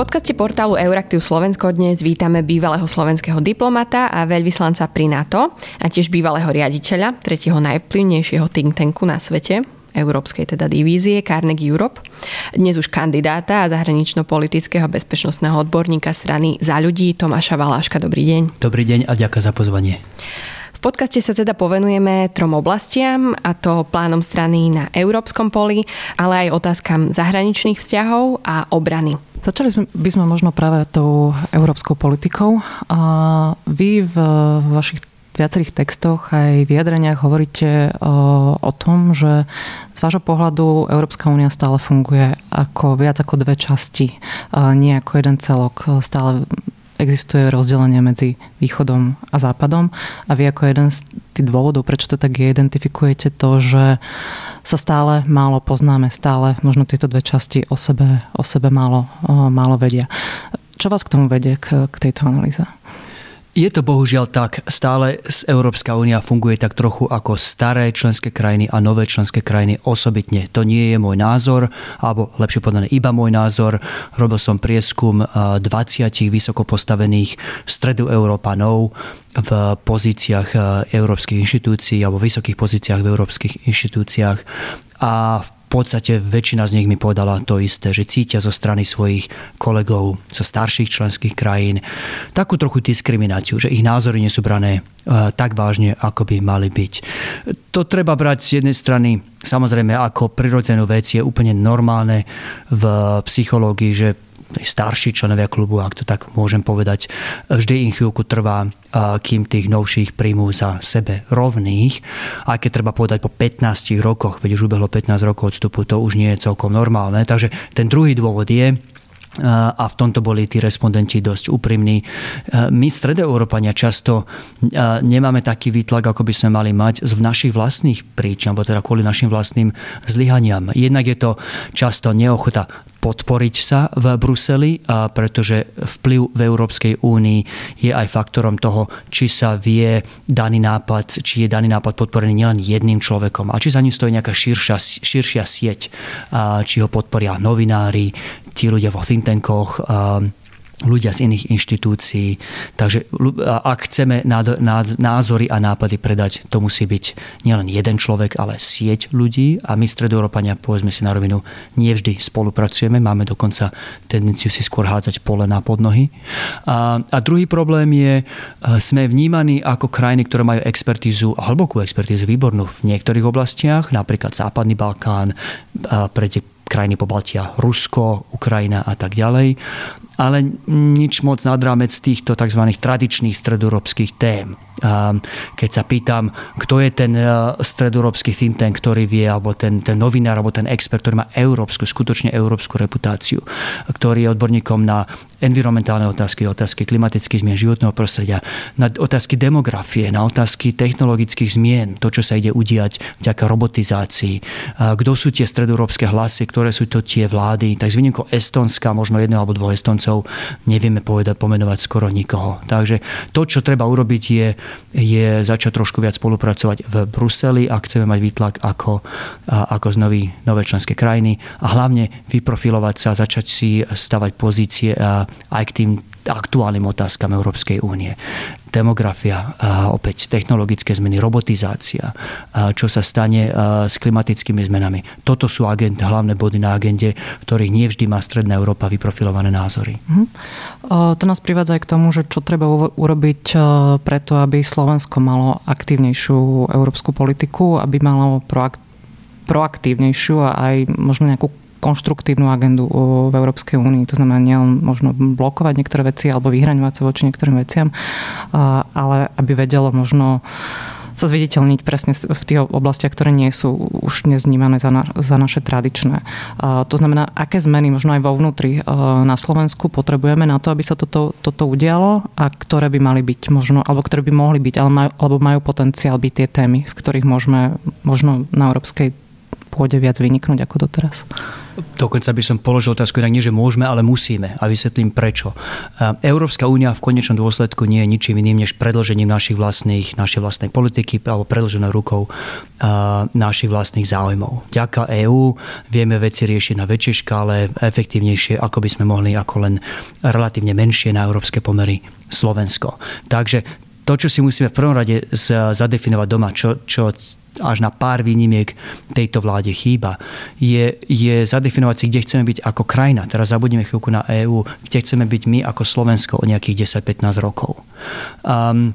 podcaste portálu Euraktiv Slovensko dnes vítame bývalého slovenského diplomata a veľvyslanca pri NATO a tiež bývalého riaditeľa tretieho najvplyvnejšieho think tanku na svete, európskej teda divízie Carnegie Europe. Dnes už kandidáta a zahranično-politického bezpečnostného odborníka strany Za ľudí Tomáša Valáška. Dobrý deň. Dobrý deň a ďakujem za pozvanie. V podcaste sa teda povenujeme trom oblastiam, a to plánom strany na európskom poli, ale aj otázkam zahraničných vzťahov a obrany. Začali by sme možno práve tou európskou politikou. A vy v vašich viacerých textoch aj vyjadreniach hovoríte o, o tom, že z vášho pohľadu Európska únia stále funguje ako viac ako dve časti, nie ako jeden celok. Stále existuje rozdelenie medzi východom a západom a vy ako jeden z tých dôvodov, prečo to tak je, identifikujete to, že sa stále málo poznáme, stále možno tieto dve časti o sebe, o sebe málo, málo vedia. Čo vás k tomu vedie, k, k tejto analýze? Je to bohužiaľ tak. Stále Európska únia funguje tak trochu ako staré členské krajiny a nové členské krajiny osobitne. To nie je môj názor, alebo lepšie povedané iba môj názor. Robil som prieskum 20 vysoko postavených stredoeurópanov v pozíciách európskych inštitúcií alebo vysokých pozíciách v európskych inštitúciách a v podstate väčšina z nich mi povedala to isté, že cítia zo strany svojich kolegov zo starších členských krajín takú trochu diskrimináciu, že ich názory nie sú brané e, tak vážne, ako by mali byť. To treba brať z jednej strany samozrejme ako prirodzenú vec, je úplne normálne v psychológii, že starší členovia klubu, ak to tak môžem povedať, vždy im chvíľku trvá, kým tých novších príjmú za sebe rovných. Aj keď treba povedať po 15 rokoch, veď už ubehlo 15 rokov odstupu, to už nie je celkom normálne. Takže ten druhý dôvod je, a v tomto boli tí respondenti dosť úprimní. My, stredoeurópania, často nemáme taký výtlak, ako by sme mali mať z našich vlastných príčin, alebo teda kvôli našim vlastným zlyhaniam. Jednak je to často neochota podporiť sa v Bruseli, pretože vplyv v Európskej únii je aj faktorom toho, či sa vie daný nápad, či je daný nápad podporený nielen jedným človekom, a či za ním stojí nejaká širšia, širšia sieť, či ho podporia novinári, tí ľudia vo think tankoch, ľudia z iných inštitúcií. Takže ak chceme názory a nápady predať, to musí byť nielen jeden človek, ale sieť ľudí a my stredoeurópania, povedzme si na rovinu, nevždy spolupracujeme, máme dokonca tendenciu si skôr hádzať pole na podnohy. A, a druhý problém je, e, sme vnímaní ako krajiny, ktoré majú expertízu, hlbokú expertízu, výbornú v niektorých oblastiach, napríklad Západný Balkán, pre krajiny po Baltia, Rusko, Ukrajina a tak ďalej ale nič moc nad rámec týchto tzv. tradičných stredoeurópskych tém. Keď sa pýtam, kto je ten e, stredoeurópsky think tank, ktorý vie, alebo ten, ten novinár, alebo ten expert, ktorý má európsku, skutočne európsku reputáciu, ktorý je odborníkom na environmentálne otázky, otázky klimatických zmien, životného prostredia, na otázky demografie, na otázky technologických zmien, to, čo sa ide udiať vďaka robotizácii. Kto sú tie stredoeurópske hlasy, ktoré sú to tie vlády, tak z výnimkou Estonska, možno jedného alebo dvoch Estoncov, nevieme povedať, pomenovať skoro nikoho. Takže to, čo treba urobiť, je, je začať trošku viac spolupracovať v Bruseli, ak chceme mať výtlak ako, ako z nový, nové členské krajiny a hlavne vyprofilovať sa, začať si stavať pozície aj k tým aktuálnym otázkam Európskej únie. Demografia, opäť technologické zmeny, robotizácia, čo sa stane s klimatickými zmenami. Toto sú agent, hlavné body na agende, v ktorých nie vždy má Stredná Európa vyprofilované názory. Mhm. To nás privádza aj k tomu, že čo treba urobiť preto, aby Slovensko malo aktívnejšiu európsku politiku, aby malo proaktívnejšiu a aj možno nejakú konštruktívnu agendu v Európskej únii. To znamená nielen možno blokovať niektoré veci alebo vyhraňovať sa voči niektorým veciam, ale aby vedelo možno sa zviditeľniť presne v tých oblastiach, ktoré nie sú už dnes vnímané za, na, za naše tradičné. To znamená, aké zmeny možno aj vo vnútri na Slovensku potrebujeme na to, aby sa toto, toto udialo a ktoré by mali byť možno, alebo ktoré by mohli byť, ale majú, alebo majú potenciál byť tie témy, v ktorých môžeme možno na európskej pôde viac vyniknúť ako doteraz? Dokonca by som položil otázku inak nie, že môžeme, ale musíme. A vysvetlím prečo. Európska únia v konečnom dôsledku nie je ničím iným než predložením našich vlastných, našej vlastnej politiky alebo predloženou rukou našich vlastných záujmov. Ďaká EÚ vieme veci riešiť na väčšej škále, efektívnejšie, ako by sme mohli ako len relatívne menšie na európske pomery Slovensko. Takže to, čo si musíme v prvom rade zadefinovať doma, čo, čo až na pár výnimiek tejto vláde chýba, je, je zadefinovať si, kde chceme byť ako krajina. Teraz zabudneme chvíľku na EÚ, kde chceme byť my ako Slovensko o nejakých 10-15 rokov. Um,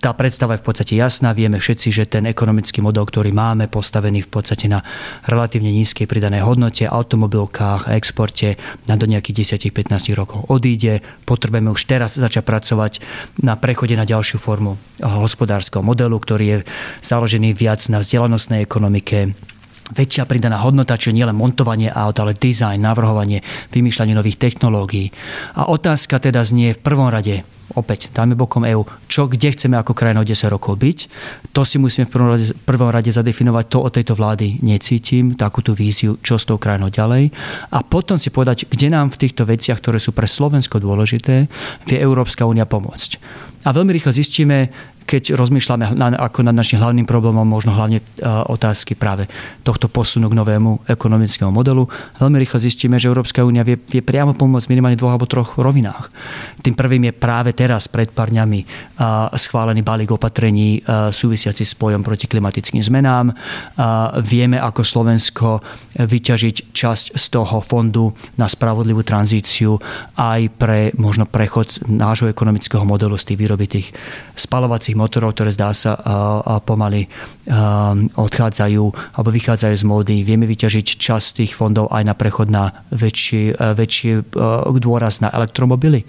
tá predstava je v podstate jasná. Vieme všetci, že ten ekonomický model, ktorý máme, postavený v podstate na relatívne nízkej pridanej hodnote, automobilkách a exporte na do nejakých 10-15 rokov odíde. Potrebujeme už teraz začať pracovať na prechode na ďalšiu formu hospodárskeho modelu, ktorý je založený viac na vzdelanostnej ekonomike, väčšia pridaná hodnota, čiže nielen montovanie aut, ale design, navrhovanie, vymýšľanie nových technológií. A otázka teda znie v prvom rade, opäť dáme bokom EÚ, čo, kde chceme ako krajina o 10 rokov byť. To si musíme v prvom rade, prvom rade zadefinovať, to od tejto vlády necítim, takú tú víziu, čo s tou krajinou ďalej. A potom si povedať, kde nám v týchto veciach, ktoré sú pre Slovensko dôležité, vie Európska únia pomôcť. A veľmi rýchlo zistíme, keď rozmýšľame na, ako nad našim hlavným problémom, možno hlavne e, otázky práve tohto posunu k novému ekonomickému modelu, veľmi rýchlo zistíme, že Európska únia vie, vie priamo pomôcť minimálne dvoch alebo troch rovinách. Tým prvým je práve teraz, pred pár dňami, e, schválený balík opatrení e, súvisiaci s bojom proti klimatickým zmenám. Vieme, ako Slovensko vyťažiť časť z toho fondu na spravodlivú tranzíciu aj pre možno prechod nášho ekonomického modelu z tých výroby tých spalovacích motorov, ktoré zdá sa pomaly odchádzajú alebo vychádzajú z módy. Vieme vyťažiť čas tých fondov aj na prechod na väčší, väčší dôraz na elektromobily.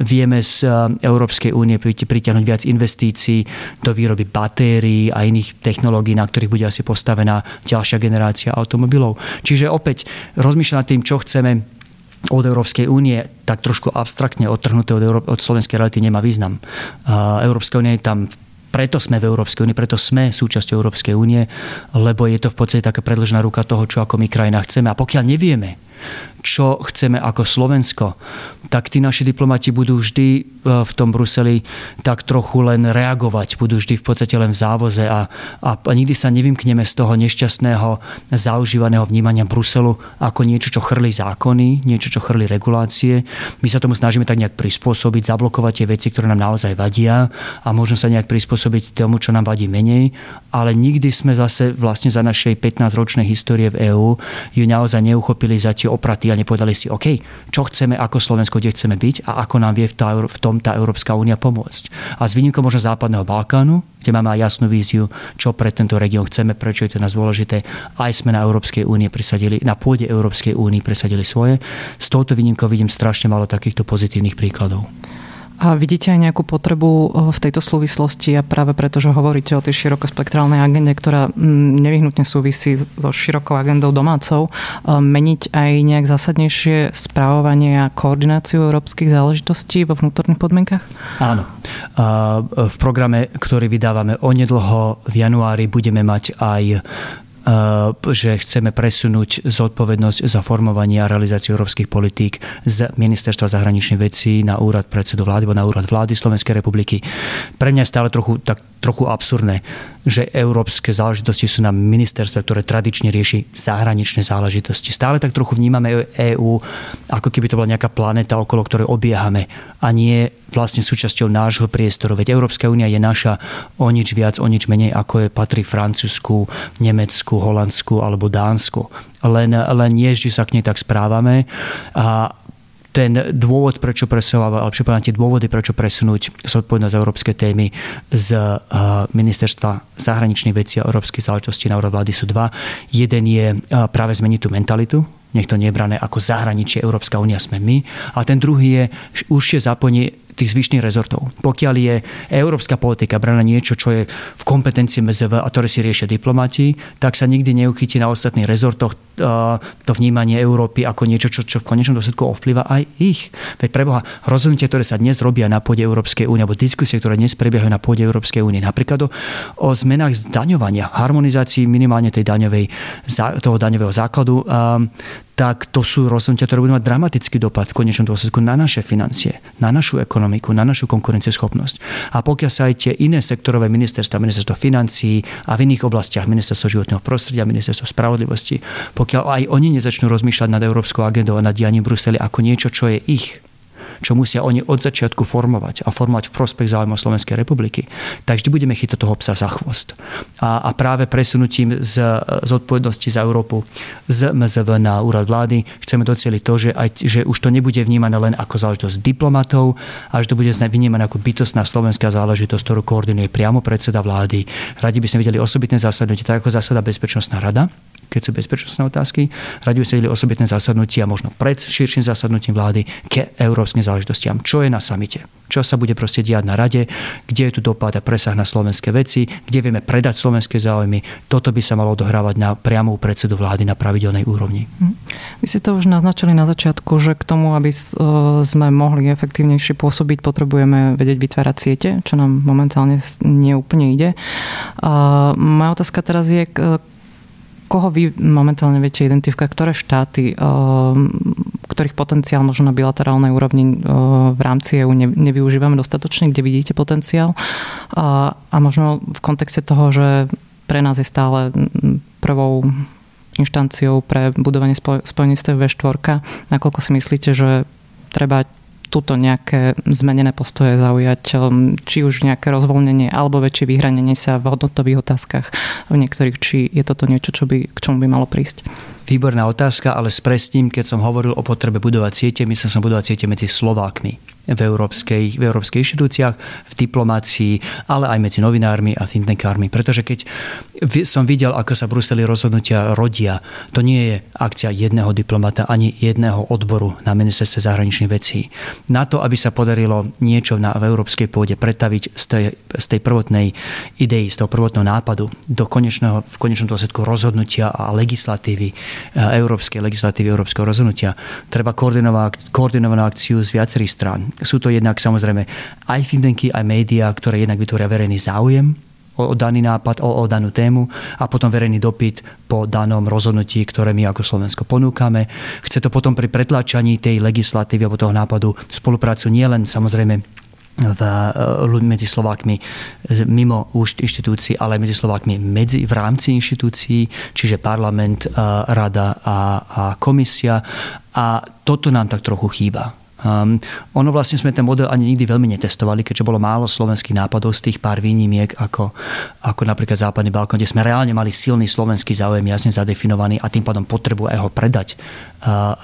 Vieme z Európskej únie pritiahnuť viac investícií do výroby batérií a iných technológií, na ktorých bude asi postavená ďalšia generácia automobilov. Čiže opäť rozmýšľať nad tým, čo chceme od Európskej únie tak trošku abstraktne odtrhnuté od, Euró- od slovenskej reality nemá význam. Európska únia je tam preto sme v Európskej únii, preto sme súčasťou Európskej únie, lebo je to v podstate taká predlžená ruka toho, čo ako my krajina chceme. A pokiaľ nevieme, čo chceme ako Slovensko, tak tí naši diplomati budú vždy e, v tom Bruseli tak trochu len reagovať, budú vždy v podstate len v závoze a, a, a nikdy sa nevymkneme z toho nešťastného, zaužívaného vnímania Bruselu ako niečo, čo chrlí zákony, niečo, čo chrlí regulácie. My sa tomu snažíme tak nejak prispôsobiť, zablokovať tie veci, ktoré nám naozaj vadia a možno sa nejak prispôsobiť tomu, čo nám vadí menej, ale nikdy sme zase vlastne za našej 15-ročnej histórie v EÚ ju naozaj neuchopili za tie opraty a nepovedali si, OK, čo chceme ako Slovensko, kde chceme byť a ako nám vie v tom tá Európska únia pomôcť. A s výnimkou možno Západného Balkánu, kde máme aj jasnú víziu, čo pre tento región chceme, prečo je to nás dôležité. Aj sme na Európskej únie presadili, na pôde Európskej únie presadili svoje. S touto výnimkou vidím strašne málo takýchto pozitívnych príkladov. A vidíte aj nejakú potrebu eh, v tejto súvislosti a práve preto, že hovoríte o tej širokospektrálnej agende, ktorá mm, nevyhnutne súvisí so širokou agendou domácov, eh, meniť aj nejak zásadnejšie správovanie a koordináciu európskych záležitostí vo vnútorných podmienkach? Áno. V programe, ktorý vydávame onedlho v januári, budeme mať aj Eh, že chceme presunúť zodpovednosť za formovanie a realizáciu európskych politík z Ministerstva zahraničných vecí na úrad predsedu vlády alebo na úrad vlády Slovenskej republiky. Pre mňa je stále trochu, tak, trochu absurdné, že európske záležitosti sú na ministerstve, ktoré tradične rieši zahraničné záležitosti. Stále tak trochu vnímame EÚ, ako keby to bola nejaká planéta, okolo ktorej obiehame a nie vlastne súčasťou nášho priestoru. Veď Európska únia je naša o nič viac, o nič menej, ako je patrí Francúzsku, Nemecku, Holandsku alebo Dánsku. Len, len nie, že sa k nej tak správame. A ten dôvod, prečo presúvať, alebo tie dôvody, prečo presunúť zodpovednosť za európske témy z ministerstva zahraničných vecí a európskych záležitostí na úrad vlády sú dva. Jeden je práve zmeniť tú mentalitu nech to nebrané ako zahraničie Európska únia sme my. A ten druhý je užšie zapojenie tých zvyšných rezortov. Pokiaľ je európska politika braná niečo, čo je v kompetencii MZV a ktoré si riešia diplomati, tak sa nikdy neuchytí na ostatných rezortoch to vnímanie Európy ako niečo, čo, čo v konečnom dôsledku ovplyva aj ich. Veď preboha, rozhodnutia, ktoré sa dnes robia na pôde Európskej únie, alebo diskusie, ktoré dnes prebiehajú na pôde Európskej únie, napríklad o, o zmenách zdaňovania, harmonizácii minimálne tej daňovej, toho daňového základu, tak to sú rozhodnutia, ktoré budú mať dramatický dopad v konečnom dôsledku na naše financie, na našu ekonomiku, na našu konkurencieschopnosť. A pokiaľ sa aj tie iné sektorové ministerstva, ministerstvo financií a v iných oblastiach, ministerstvo životného prostredia, ministerstvo spravodlivosti, pokiaľ aj oni nezačnú rozmýšľať nad európskou agendou a nad dianím v Bruseli ako niečo, čo je ich čo musia oni od začiatku formovať a formovať v prospech záujmov Slovenskej republiky, tak vždy budeme chytať toho psa za chvost. A, a práve presunutím z, z odpovednosti za Európu z MZV na úrad vlády chceme doceliť to, že, aj, že už to nebude vnímané len ako záležitosť diplomatov, že to bude vnímané ako bytostná slovenská záležitosť, ktorú koordinuje priamo predseda vlády. Radi by sme videli osobitné zasadnutie, tak ako zasada Bezpečnostná rada, keď sú bezpečnostné otázky. Radi by videli osobitné zasadnutia možno pred širším zasadnutím vlády ke európskym záležitostiam. Čo je na samite? Čo sa bude proste diať na rade? Kde je tu dopad a presah na slovenské veci? Kde vieme predať slovenské záujmy? Toto by sa malo odohrávať na priamú predsedu vlády na pravidelnej úrovni. Hm. Vy ste to už naznačili na začiatku, že k tomu, aby sme mohli efektívnejšie pôsobiť, potrebujeme vedieť vytvárať siete, čo nám momentálne neúplne ide. Moja otázka teraz je, koho vy momentálne viete identifikovať, ktoré štáty, ktorých potenciál možno na bilaterálnej úrovni v rámci EU nevyužívame dostatočne, kde vidíte potenciál? A, a možno v kontexte toho, že pre nás je stále prvou inštanciou pre budovanie spojenectva V4, nakoľko si myslíte, že treba túto nejaké zmenené postoje zaujať, um, či už nejaké rozvoľnenie alebo väčšie vyhranenie sa v hodnotových otázkach v niektorých, či je toto niečo, čo by, k čomu by malo prísť. Výborná otázka, ale s presním, keď som hovoril o potrebe budovať siete, myslel som budovať siete medzi Slovákmi v európskej, v európskej inštitúciách, v diplomácii, ale aj medzi novinármi a think tankármi. Pretože keď som videl, ako sa Bruseli rozhodnutia rodia, to nie je akcia jedného diplomata ani jedného odboru na ministerstve zahraničných vecí. Na to, aby sa podarilo niečo na, v európskej pôde pretaviť z tej, z tej prvotnej idei, z toho prvotného nápadu do konečného, v konečnom dôsledku rozhodnutia a legislatívy, európskej legislatívy, európskeho rozhodnutia, treba koordinovanú akciu z viacerých strán sú to jednak samozrejme aj fintenky, aj médiá, ktoré jednak vytvoria verejný záujem o, o daný nápad, o, o danú tému a potom verejný dopyt po danom rozhodnutí, ktoré my ako Slovensko ponúkame. Chce to potom pri pretlačaní tej legislatívy alebo toho nápadu spoluprácu nielen samozrejme v, e, medzi Slovákmi mimo už inštitúcií, ale medzi Slovákmi medzi, v rámci inštitúcií, čiže parlament, e, rada a, a komisia. A toto nám tak trochu chýba. Um, ono vlastne sme ten model ani nikdy veľmi netestovali, keďže bolo málo slovenských nápadov z tých pár výnimiek, ako, ako napríklad Západný Balkón, kde sme reálne mali silný slovenský záujem jasne zadefinovaný a tým pádom potrebu aj ho predať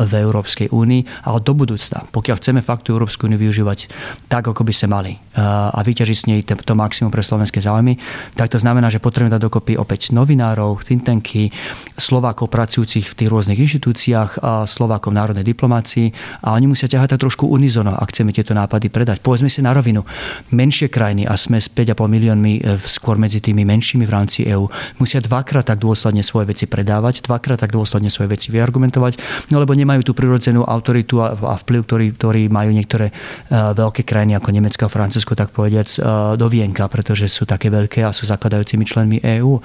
v Európskej únii, ale do budúcna, pokiaľ chceme faktu Európsku úniu využívať tak, ako by sme mali a vyťažiť s nej to maximum pre slovenské záujmy, tak to znamená, že potrebujeme dať dokopy opäť novinárov, think tanky, Slovákov pracujúcich v tých rôznych inštitúciách, Slovákov v národnej diplomácii a oni musia ťahať tak trošku unizono, ak chceme tieto nápady predať. Povedzme si na rovinu, menšie krajiny a sme s 5,5 miliónmi e, skôr medzi tými menšími v rámci EÚ musia dvakrát tak dôsledne svoje veci predávať, dvakrát tak dôsledne svoje veci vyargumentovať no lebo nemajú tú prirodzenú autoritu a, a vplyv, ktorý, ktorý majú niektoré uh, veľké krajiny ako Nemecko a Francúzsko, tak povediac, uh, do vienka, pretože sú také veľké a sú zakladajúcimi členmi EÚ.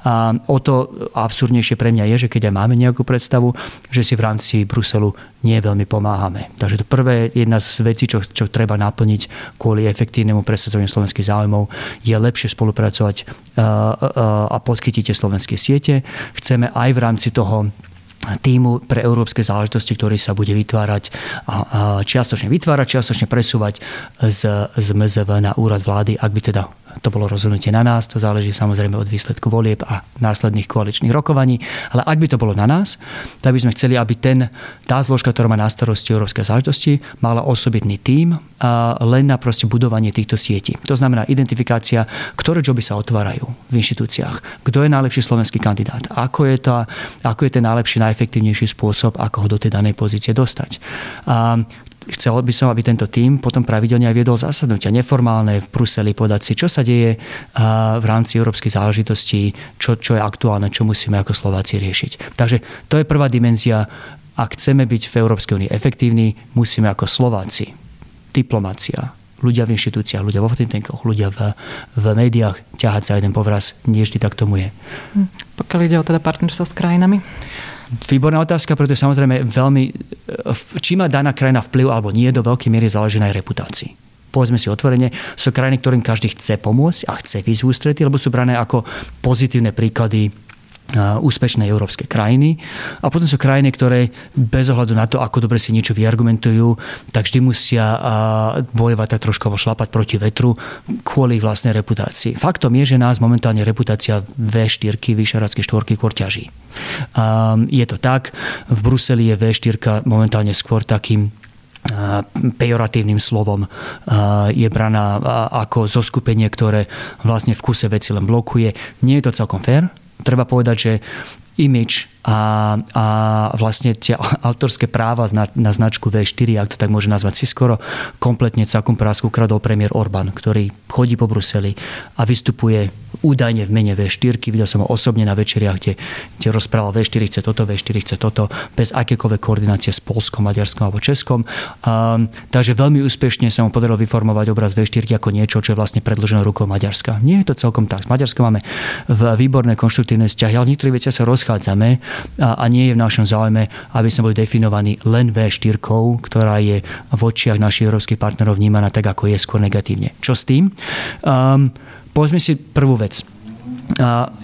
A o to absurdnejšie pre mňa je, že keď aj máme nejakú predstavu, že si v rámci Bruselu nie veľmi pomáhame. Takže to prvé, jedna z vecí, čo, čo treba naplniť kvôli efektívnemu presadzovaniu slovenských záujmov, je lepšie spolupracovať a podchytiť tie slovenské siete. Chceme aj v rámci toho týmu pre európske záležitosti, ktorý sa bude vytvárať a čiastočne vytvárať, čiastočne presúvať z, z MZV na úrad vlády, ak by teda to bolo rozhodnutie na nás, to záleží samozrejme od výsledku volieb a následných koaličných rokovaní, ale ak by to bolo na nás, tak by sme chceli, aby ten, tá zložka, ktorá má na starosti európske záležitosti, mala osobitný tím len na proste budovanie týchto sietí. To znamená identifikácia, ktoré joby sa otvárajú v inštitúciách, kto je najlepší slovenský kandidát, ako je, to, ako je ten najlepší, najefektívnejší spôsob, ako ho do tej danej pozície dostať. A chcel by som, aby tento tím potom pravidelne aj viedol zasadnutia neformálne v Bruseli, podať si, čo sa deje v rámci európskej záležitosti, čo, čo je aktuálne, čo musíme ako Slováci riešiť. Takže to je prvá dimenzia. Ak chceme byť v Európskej únii efektívni, musíme ako Slováci, diplomácia, ľudia v inštitúciách, ľudia vo think ľudia v, v médiách ťahať sa jeden povraz. Nie vždy tak tomu je. Hm. Pokiaľ ide o teda partnerstvo s krajinami? Výborná otázka, pretože samozrejme veľmi, či má daná krajina vplyv alebo nie, do veľkej miery záleží na jej reputácii. Povedzme si otvorene, sú krajiny, ktorým každý chce pomôcť a chce výsť ústrety, lebo sú brané ako pozitívne príklady úspešnej európskej krajiny. A potom sú krajiny, ktoré bez ohľadu na to, ako dobre si niečo vyargumentujú, tak vždy musia bojovať tak trošku šlapať proti vetru kvôli vlastnej reputácii. Faktom je, že nás momentálne reputácia V4, Vyšeradskej štvorky, skôr ťaží. Je to tak, v Bruseli je V4 momentálne skôr takým pejoratívnym slovom je braná ako zoskupenie, ktoré vlastne v kuse veci len blokuje. Nie je to celkom fér, treba povedať, že image a, a vlastne tie autorské práva na, na značku V4, ak to tak môže nazvať si skoro, kompletne celkom prásku ukradol premiér Orbán, ktorý chodí po Bruseli a vystupuje údajne v mene V4. Videl som ho osobne na večeriach, kde, kde rozprával V4 chce toto, V4 chce toto, bez akékoľvek koordinácie s Polskom, Maďarskom alebo Českom. Um, takže veľmi úspešne sa mu podarilo vyformovať obraz V4 ako niečo, čo je vlastne predložené rukou Maďarska. Nie je to celkom tak. S Maďarskom máme v výborné konštruktívne vzťahy, ale v niektorých sa rozchádzame a, a nie je v našom záujme, aby sme boli definovaní len V4, ktorá je v očiach našich európskych partnerov vnímaná tak, ako je skôr negatívne. Čo s tým? Um, povedzme si prvú vec.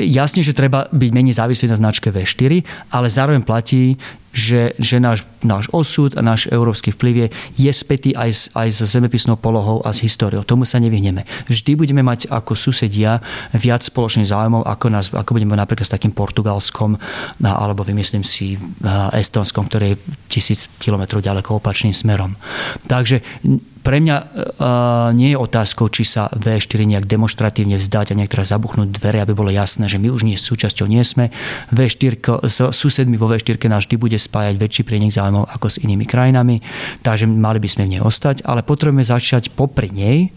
Jasne, že treba byť menej závislý na značke V4, ale zároveň platí, že, že náš, náš osud a náš európsky vplyv je, je spätý aj s, aj s zemepisnou polohou a s históriou. Tomu sa nevyhneme. Vždy budeme mať ako susedia viac spoločných záujmov, ako, nás, ako budeme napríklad s takým Portugalskom alebo vymyslím si Estonskom, ktoré je tisíc kilometrov ďaleko opačným smerom. Takže pre mňa uh, nie je otázkou, či sa V4 nejak demonstratívne vzdať a niektoré zabuchnúť dvere, aby bolo jasné, že my už nie súčasťou nie sme. V4, s susedmi vo V4 nás vždy bude spájať väčší prienik záujmov ako s inými krajinami, takže mali by sme v nej ostať, ale potrebujeme začať popri nej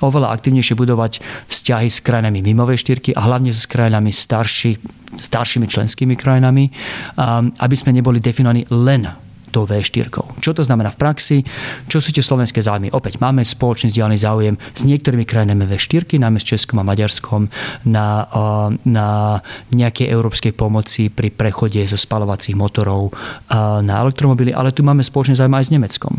oveľa aktivnejšie budovať vzťahy s krajinami mimo V4 a hlavne s krajinami starší, staršími členskými krajinami, aby sme neboli definovaní len tou V4. Čo to znamená v praxi? Čo sú tie slovenské záujmy? Opäť máme spoločný vzdialený záujem s niektorými krajinami V4, najmä s Českom a Maďarskom, na, na nejakej európskej pomoci pri prechode zo spalovacích motorov na elektromobily, ale tu máme spoločný záujem aj s Nemeckom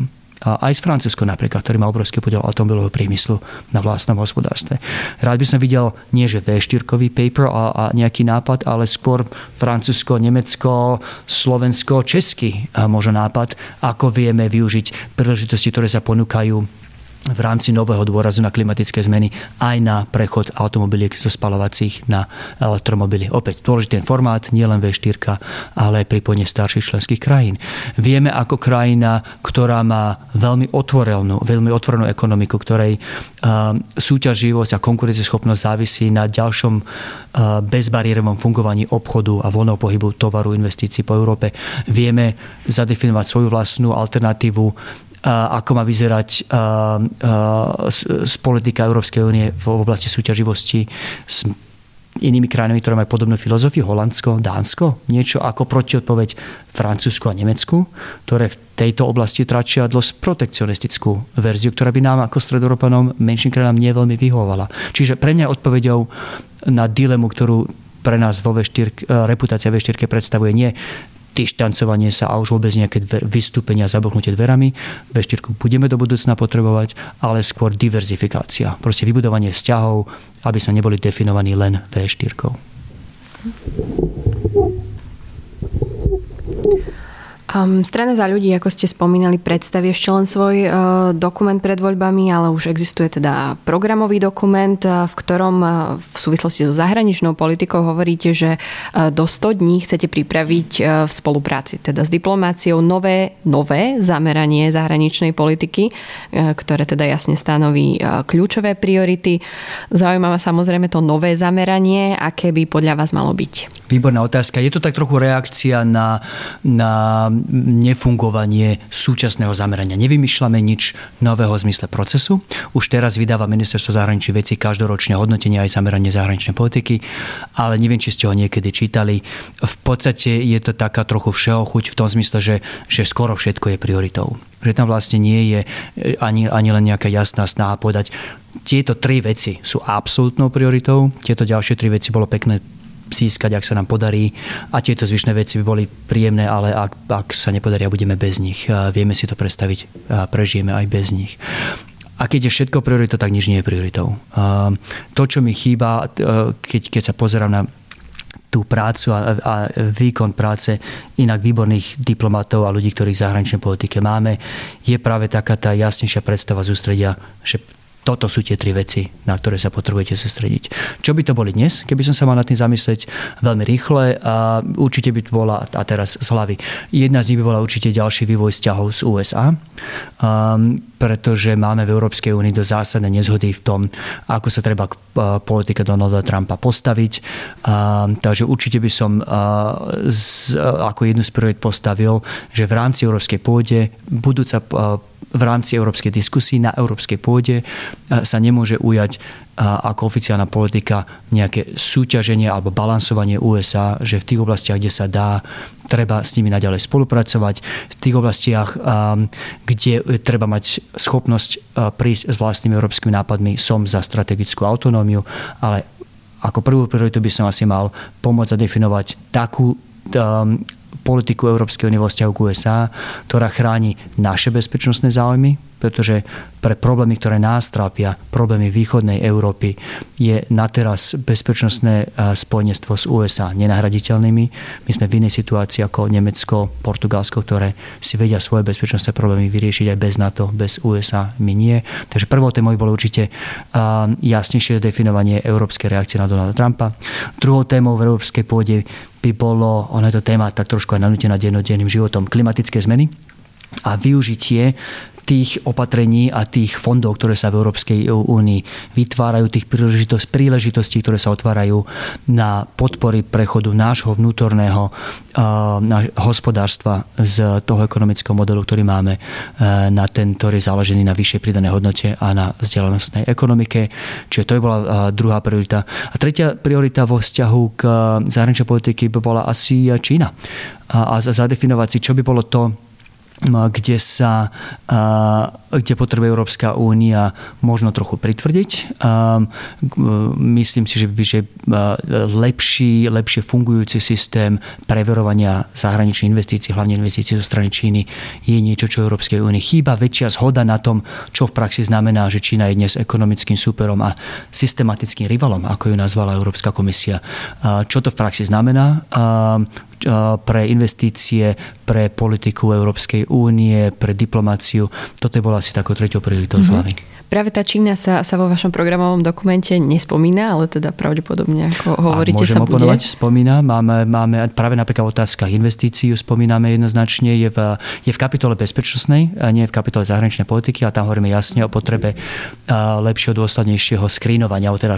aj z Francúzsko napríklad, ktorý má obrovský podiel automobilového priemyslu na vlastnom hospodárstve. Rád by som videl nie že V4 paper a, a nejaký nápad, ale skôr Francúzsko, Nemecko, Slovensko, Česky možno nápad, ako vieme využiť príležitosti, ktoré sa ponúkajú v rámci nového dôrazu na klimatické zmeny aj na prechod automobiliek zo spalovacích na elektromobily. Opäť dôležitý formát, nielen V4, ale aj pripojenie starších členských krajín. Vieme ako krajina, ktorá má veľmi otvorenú, veľmi otvorenú ekonomiku, ktorej uh, súťaživosť a konkurencieschopnosť závisí na ďalšom uh, bezbariérovom fungovaní obchodu a voľného pohybu tovaru investícií po Európe. Vieme zadefinovať svoju vlastnú alternatívu ako má vyzerať z politika Európskej únie v oblasti súťaživosti s inými krajinami, ktoré majú podobnú filozofiu, Holandsko, Dánsko, niečo ako protiodpoveď Francúzsku a Nemecku, ktoré v tejto oblasti tračia dosť protekcionistickú verziu, ktorá by nám ako stredoeurópanom menším krajinám nie veľmi vyhovovala. Čiže pre mňa odpovedou na dilemu, ktorú pre nás vo V4, reputácia V4 predstavuje nie dištancovanie sa a už vôbec nejaké dver, vystúpenia a zabuchnutie dverami. V4 budeme do budúcna potrebovať, ale skôr diverzifikácia. Proste vybudovanie vzťahov, aby sme neboli definovaní len V4. Um, Strana za ľudí, ako ste spomínali, predstaví ešte len svoj uh, dokument pred voľbami, ale už existuje teda programový dokument, uh, v ktorom uh, v súvislosti so zahraničnou politikou hovoríte, že uh, do 100 dní chcete pripraviť uh, v spolupráci teda s diplomáciou nové, nové zameranie zahraničnej politiky, uh, ktoré teda jasne stanoví uh, kľúčové priority. Zaujíma ma samozrejme to nové zameranie, aké by podľa vás malo byť. Výborná otázka. Je to tak trochu reakcia na, na nefungovanie súčasného zamerania. Nevymýšľame nič nového v zmysle procesu. Už teraz vydáva ministerstvo zahraničných vecí každoročne hodnotenie aj zameranie zahraničnej politiky, ale neviem, či ste ho niekedy čítali. V podstate je to taká trochu všeho chuť v tom zmysle, že, že skoro všetko je prioritou. Že tam vlastne nie je ani, ani len nejaká jasná snaha povedať, tieto tri veci sú absolútnou prioritou, tieto ďalšie tri veci bolo pekné získať, ak sa nám podarí. A tieto zvyšné veci by boli príjemné, ale ak, ak sa nepodaria, budeme bez nich. Vieme si to predstaviť, prežijeme aj bez nich. A keď je všetko prioritou, tak nič nie je prioritou. To, čo mi chýba, keď, keď sa pozerám na tú prácu a, a výkon práce inak výborných diplomatov a ľudí, ktorých v zahraničnej politike máme, je práve taká tá jasnejšia predstava zústredia, že toto sú tie tri veci, na ktoré sa potrebujete sústrediť. Čo by to boli dnes, keby som sa mal na tým zamyslieť veľmi rýchle a určite by to bola, a teraz z hlavy, jedna z nich by bola určite ďalší vývoj vzťahov z USA, um, pretože máme v Európskej únii do zásadné nezhody v tom, ako sa treba k uh, politike Donalda Trumpa postaviť. Um, takže určite by som uh, z, uh, ako jednu z priorit postavil, že v rámci Európskej pôde budúca uh, v rámci európskej diskusí na európskej pôde sa nemôže ujať ako oficiálna politika nejaké súťaženie alebo balansovanie USA, že v tých oblastiach, kde sa dá, treba s nimi naďalej spolupracovať. V tých oblastiach, kde treba mať schopnosť prísť s vlastnými európskymi nápadmi, som za strategickú autonómiu, ale ako prvú prioritu by som asi mal pomôcť zadefinovať takú politiku Európskej únie vo vzťahu k USA, ktorá chráni naše bezpečnostné záujmy, pretože pre problémy, ktoré nás trápia, problémy východnej Európy, je na teraz bezpečnostné spojenstvo s USA nenahraditeľnými. My sme v inej situácii ako Nemecko, Portugalsko, ktoré si vedia svoje bezpečnostné problémy vyriešiť aj bez NATO, bez USA, my nie. Takže prvou témou bolo určite jasnejšie definovanie európskej reakcie na Donalda Trumpa. Druhou témou v európskej pôde by bolo, ono je to téma tak trošku aj nanútená dennodenným životom, klimatické zmeny a využitie tých opatrení a tých fondov, ktoré sa v Európskej únii vytvárajú, tých príležitost, príležitostí, ktoré sa otvárajú na podpory prechodu nášho vnútorného uh, hospodárstva z toho ekonomického modelu, ktorý máme, uh, na ten, ktorý je založený na vyššej pridanej hodnote a na vzdelanostnej ekonomike. Čiže to je bola uh, druhá priorita. A tretia priorita vo vzťahu k zahraničnej politiky by bola asi Čína. A, a zadefinovať si, čo by bolo to, kde sa kde potrebuje Európska únia možno trochu pritvrdiť. Myslím si, že že lepší, lepšie fungujúci systém preverovania zahraničných investícií, hlavne investícií zo strany Číny, je niečo, čo Európskej únii chýba. Väčšia zhoda na tom, čo v praxi znamená, že Čína je dnes ekonomickým súperom a systematickým rivalom, ako ju nazvala Európska komisia. Čo to v praxi znamená? Pre investície, pre politiku Európskej únie, pre diplomáciu. Toto je bola asi takou treťou prioritou mm-hmm. Slavy. Práve tá Čína sa, sa vo vašom programovom dokumente nespomína, ale teda pravdepodobne, ako hovoríte, môžem sa bude. oponovať, spomína. Máme, máme práve napríklad v otázkach investícií spomíname jednoznačne. Je v, je v kapitole bezpečnostnej, nie v kapitole zahraničnej politiky a tam hovoríme jasne o potrebe lepšieho, dôslednejšieho skrínovania, alebo teda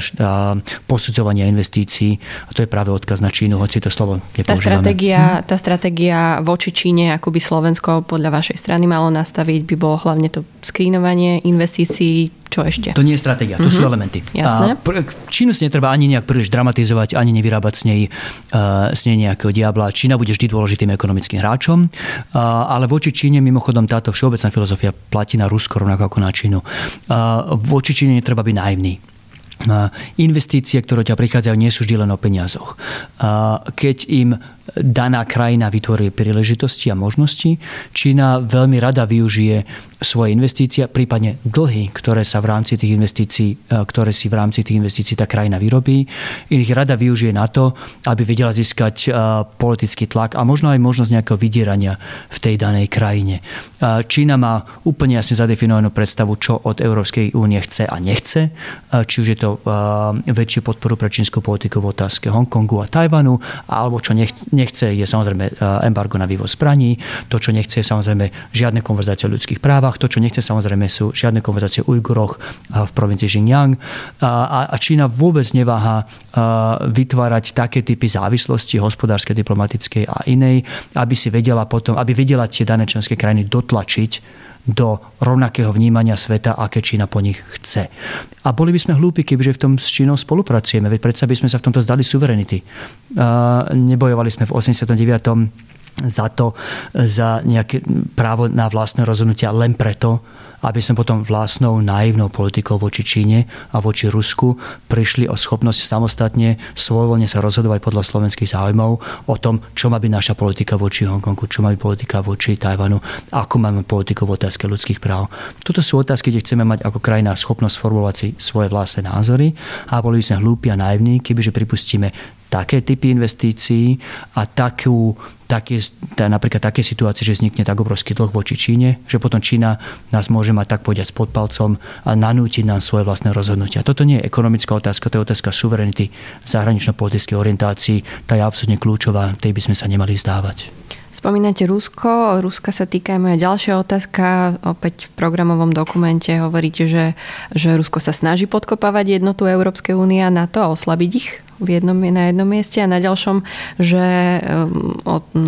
posudzovania investícií. A to je práve odkaz na Čínu, hoci to slovo nepoužívame. Tá stratégia, tá stratégia voči Číne, ako by Slovensko podľa vašej strany malo nastaviť, by bolo hlavne to skrínovanie investícií čo ešte? To nie je stratégia, to mm-hmm. sú mhm. elementy. Jasné. A si netreba ani nejak príliš dramatizovať, ani nevyrábať s nej, uh, s nej nejakého diabla. Čína bude vždy dôležitým ekonomickým hráčom, uh, ale voči Číne mimochodom táto všeobecná filozofia platí na Rusko rovnako ako na Čínu. Uh, voči Číne netreba byť naivný investície, ktoré ťa prichádzajú, nie sú vždy len o peniazoch. Keď im daná krajina vytvorí príležitosti a možnosti, Čína veľmi rada využije svoje investície, prípadne dlhy, ktoré sa v rámci tých investícií, e, ktoré si v rámci tých investícií tá krajina vyrobí. Ich rada využije na to, aby vedela získať e, politický tlak a možno aj možnosť nejakého vydierania v tej danej krajine. E, Čína má úplne jasne zadefinovanú predstavu, čo od Európskej únie chce a nechce. Či už je to väčšiu podporu pre čínsku politiku v otázke Hongkongu a Tajvanu, alebo čo nechce, nechce, je samozrejme embargo na vývoz zbraní, to, čo nechce, je samozrejme žiadne konverzácie o ľudských právach, to, čo nechce, samozrejme sú žiadne konverzácie o Ujguroch v provincii Xinjiang. A, a Čína vôbec neváha vytvárať také typy závislosti hospodárskej, diplomatickej a inej, aby si vedela potom, aby vedela tie dané členské krajiny dotlačiť do rovnakého vnímania sveta, aké Čína po nich chce. A boli by sme hlúpi, kebyže v tom s Čínou spolupracujeme, veď predsa by sme sa v tomto zdali suverenity. Nebojovali sme v 89 za to, za nejaké právo na vlastné rozhodnutia len preto, aby sme potom vlastnou naivnou politikou voči Číne a voči Rusku prišli o schopnosť samostatne, svojvoľne sa rozhodovať podľa slovenských záujmov o tom, čo má byť naša politika voči Hongkongu, čo má byť politika voči Tajvanu, ako máme politiku v otázke ľudských práv. Toto sú otázky, kde chceme mať ako krajina schopnosť formulovať si svoje vlastné názory a boli by sme hlúpi a naivní, kebyže pripustíme také typy investícií a takú, také, napríklad také situácie, že vznikne tak obrovský dlh voči Číne, že potom Čína nás môže mať tak povedať pod palcom a nanútiť nám svoje vlastné rozhodnutia. Toto nie je ekonomická otázka, to je otázka suverenity, zahranično-politickej orientácii, tá je absolútne kľúčová, tej by sme sa nemali zdávať. Spomínate Rusko, Ruska sa týka aj moja ďalšia otázka. Opäť v programovom dokumente hovoríte, že, že Rusko sa snaží podkopávať jednotu Európskej únie a NATO a oslabiť ich v jednom, na jednom mieste a na ďalšom, že um,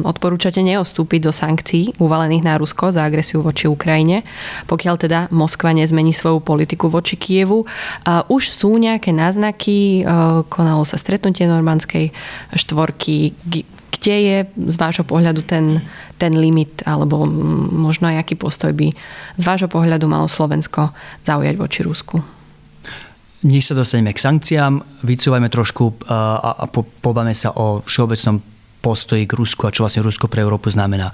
odporúčate neostúpiť do sankcií uvalených na Rusko za agresiu voči Ukrajine, pokiaľ teda Moskva nezmení svoju politiku voči Kievu. A už sú nejaké náznaky, uh, konalo sa stretnutie normandskej štvorky, kde je z vášho pohľadu ten, ten limit, alebo možno aj aký postoj by z vášho pohľadu malo Slovensko zaujať voči Rusku? Než sa dostaneme k sankciám, vycúvajme trošku a, a po, pobame sa o všeobecnom postoji k Rusku a čo vlastne Rusko pre Európu znamená.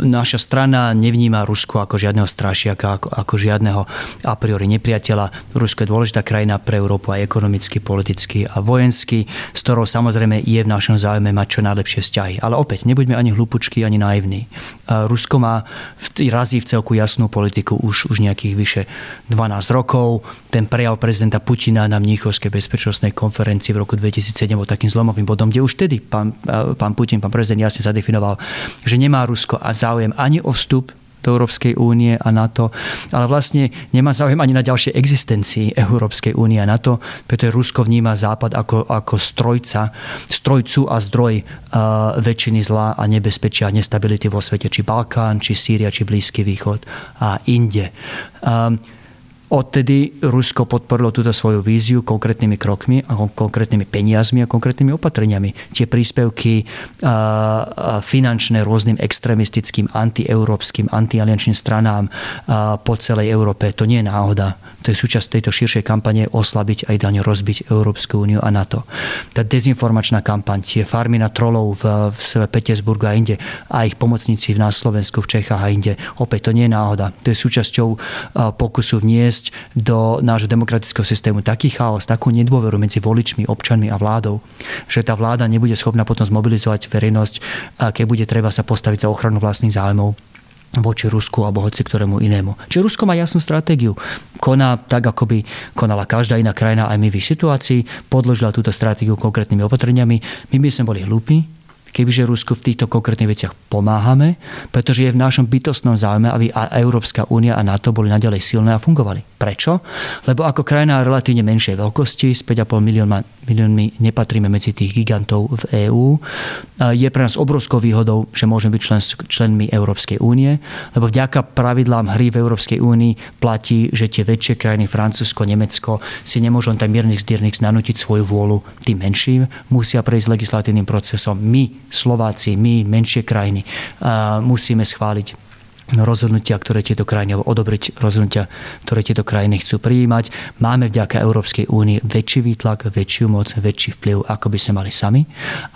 Naša strana nevníma Rusko ako žiadneho strašiaka, ako, ako žiadneho a priori nepriateľa. Rusko je dôležitá krajina pre Európu aj ekonomicky, politicky a vojensky, s ktorou samozrejme je v našom záujme mať čo najlepšie vzťahy. Ale opäť, nebuďme ani hlupučky, ani naivní. Rusko má v, razí v celku jasnú politiku už, už nejakých vyše 12 rokov. Ten prejav prezidenta Putina na Mníchovskej bezpečnostnej konferencii v roku 2007 bol takým zlomovým bodom, kde už tedy pán pán Putin, pán prezident jasne zadefinoval, že nemá Rusko a záujem ani o vstup do Európskej únie a NATO, ale vlastne nemá záujem ani na ďalšej existencii Európskej únie a NATO, pretože Rusko vníma Západ ako, ako strojca, strojcu a zdroj uh, väčšiny zla a nebezpečia a nestability vo svete, či Balkán, či Sýria, či Blízky východ a inde. Um, Odtedy Rusko podporilo túto svoju víziu konkrétnymi krokmi a konkrétnymi peniazmi a konkrétnymi opatreniami. Tie príspevky finančné rôznym extremistickým, antieurópskym, antialiančným stranám po celej Európe, to nie je náhoda. To je súčasť tejto širšej kampane oslabiť aj daň rozbiť Európsku úniu a NATO. Tá dezinformačná kampaň, tie farmy na trolov v, v Petersburgu a inde a ich pomocníci nás Slovensku, v Čechách a inde, opäť to nie je náhoda. To je súčasťou pokusu vniesť vniesť do nášho demokratického systému taký chaos, takú nedôveru medzi voličmi, občanmi a vládou, že tá vláda nebude schopná potom zmobilizovať verejnosť, keď bude treba sa postaviť za ochranu vlastných záujmov voči Rusku alebo hoci ktorému inému. Čiže Rusko má jasnú stratégiu. Koná tak, ako by konala každá iná krajina aj my v situácii, podložila túto stratégiu konkrétnymi opatreniami. My by sme boli hlúpi, kebyže Rusku v týchto konkrétnych veciach pomáhame, pretože je v našom bytostnom záujme, aby Európska únia a NATO boli naďalej silné a fungovali. Prečo? Lebo ako krajina relatívne menšej veľkosti, s 5,5 miliónmi, miliónmi nepatríme medzi tých gigantov v EÚ, je pre nás obrovskou výhodou, že môžeme byť člen, členmi Európskej únie, lebo vďaka pravidlám hry v Európskej únii platí, že tie väčšie krajiny, Francúzsko, Nemecko, si nemôžu tak miernych zdiernych nanútiť svoju vôľu tým menším, musia prejsť legislatívnym procesom. My Slováci, my, menšie krajiny, musíme schváliť rozhodnutia, ktoré tieto krajiny, alebo odobriť rozhodnutia, ktoré tieto krajiny chcú prijímať. Máme vďaka Európskej únie väčší výtlak, väčšiu moc, väčší vplyv, ako by sme mali sami.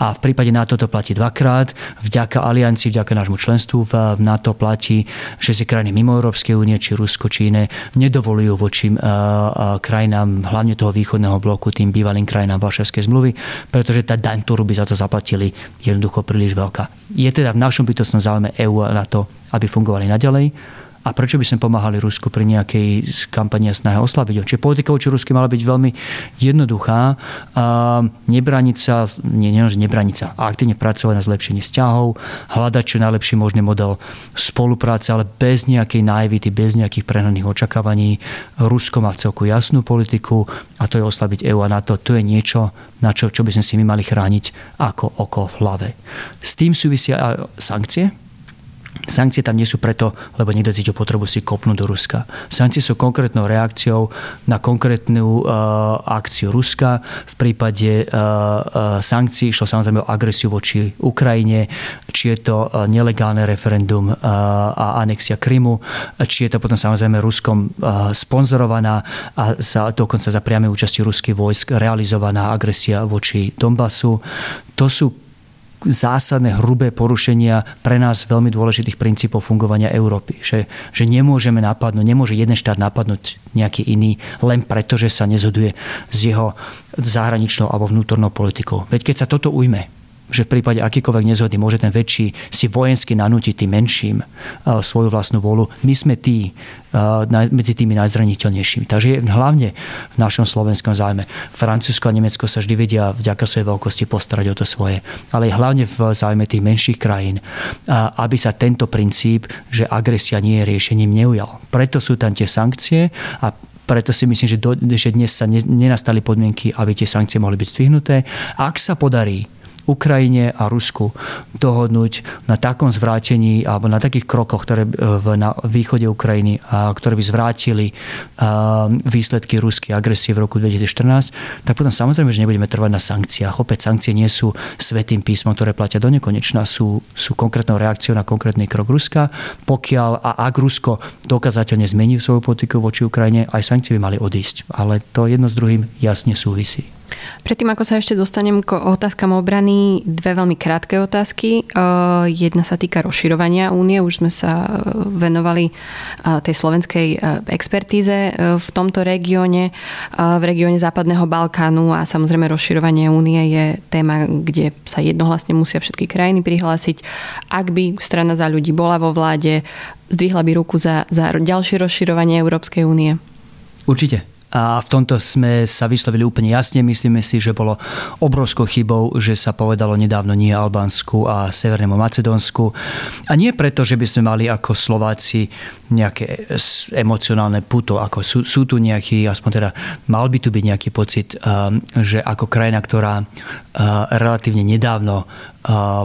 A v prípade NATO to platí dvakrát. Vďaka aliancii, vďaka nášmu členstvu v NATO platí, že si krajiny mimo Európskej únie, či Rusko, či iné, nedovolujú voči krajinám, hlavne toho východného bloku, tým bývalým krajinám Varšavskej zmluvy, pretože tá daň, ktorú by za to zaplatili, je jednoducho príliš veľká. Je teda v našom bytostnom záujme EÚ a NATO aby fungovali naďalej A prečo by sme pomáhali Rusku pri nejakej kampani a snahe oslabiť ho? Čiže politika voči Rusky mala byť veľmi jednoduchá. A nebraniť sa, nie, nie, nebraniť sa, aktívne pracovať na zlepšení vzťahov, hľadať čo najlepší možný model spolupráce, ale bez nejakej naivity, bez nejakých prehnaných očakávaní. Rusko má celku jasnú politiku a to je oslabiť EU a NATO. To je niečo, na čo, čo by sme si my mali chrániť ako oko v hlave. S tým súvisia sankcie, Sankcie tam nie sú preto, lebo niekto cítil potrebu si kopnúť do Ruska. Sankcie sú konkrétnou reakciou na konkrétnu uh, akciu Ruska. V prípade uh, uh, sankcií išlo samozrejme o agresiu voči Ukrajine, či je to uh, nelegálne referendum uh, a anexia Krymu, či je to potom samozrejme Ruskom uh, sponzorovaná a za, dokonca za priame účasti ruských vojsk realizovaná agresia voči Donbasu. To sú zásadné, hrubé porušenia pre nás veľmi dôležitých princípov fungovania Európy. Že, že nemôžeme napadnúť, nemôže jeden štát napadnúť nejaký iný len preto, že sa nezhoduje s jeho zahraničnou alebo vnútornou politikou. Veď keď sa toto ujme, že v prípade akýkoľvek nezhody môže ten väčší si vojensky nanútiť tým menším uh, svoju vlastnú volu. My sme tí uh, medzi tými najzraniteľnejšími. Takže je hlavne v našom slovenskom zájme. Francúzsko a Nemecko sa vždy vedia vďaka svojej veľkosti postarať o to svoje. Ale hlavne v zájme tých menších krajín, uh, aby sa tento princíp, že agresia nie je riešením, neujal. Preto sú tam tie sankcie a preto si myslím, že, do, že dnes sa ne, nenastali podmienky, aby tie sankcie mohli byť stvihnuté. Ak sa podarí Ukrajine a Rusku dohodnúť na takom zvrátení alebo na takých krokoch, ktoré v, na východe Ukrajiny, a ktoré by zvrátili a, výsledky ruskej agresie v roku 2014, tak potom samozrejme, že nebudeme trvať na sankciách. Opäť sankcie nie sú svetým písmom, ktoré platia do nekonečna, sú, sú konkrétnou reakciou na konkrétny krok Ruska. Pokiaľ a ak Rusko dokazateľne zmení svoju politiku voči Ukrajine, aj sankcie by mali odísť. Ale to jedno s druhým jasne súvisí. Predtým, ako sa ešte dostanem k otázkam obrany, dve veľmi krátke otázky. Jedna sa týka rozširovania únie. Už sme sa e, venovali e, tej slovenskej expertíze v tomto regióne, v regióne Západného Balkánu a samozrejme rozširovanie únie je téma, kde sa jednohlasne musia všetky krajiny prihlásiť. Ak by strana za ľudí bola vo vláde, zdvihla by ruku za, za ďalšie rozširovanie Európskej únie? Určite. A v tomto sme sa vyslovili úplne jasne. Myslíme si, že bolo obrovskou chybou, že sa povedalo nedávno nie Albánsku a Severnému Macedónsku. A nie preto, že by sme mali ako Slováci nejaké emocionálne puto, ako sú, sú tu nejaký, aspoň teda mal by tu byť nejaký pocit, um, že ako krajina, ktorá uh, relatívne nedávno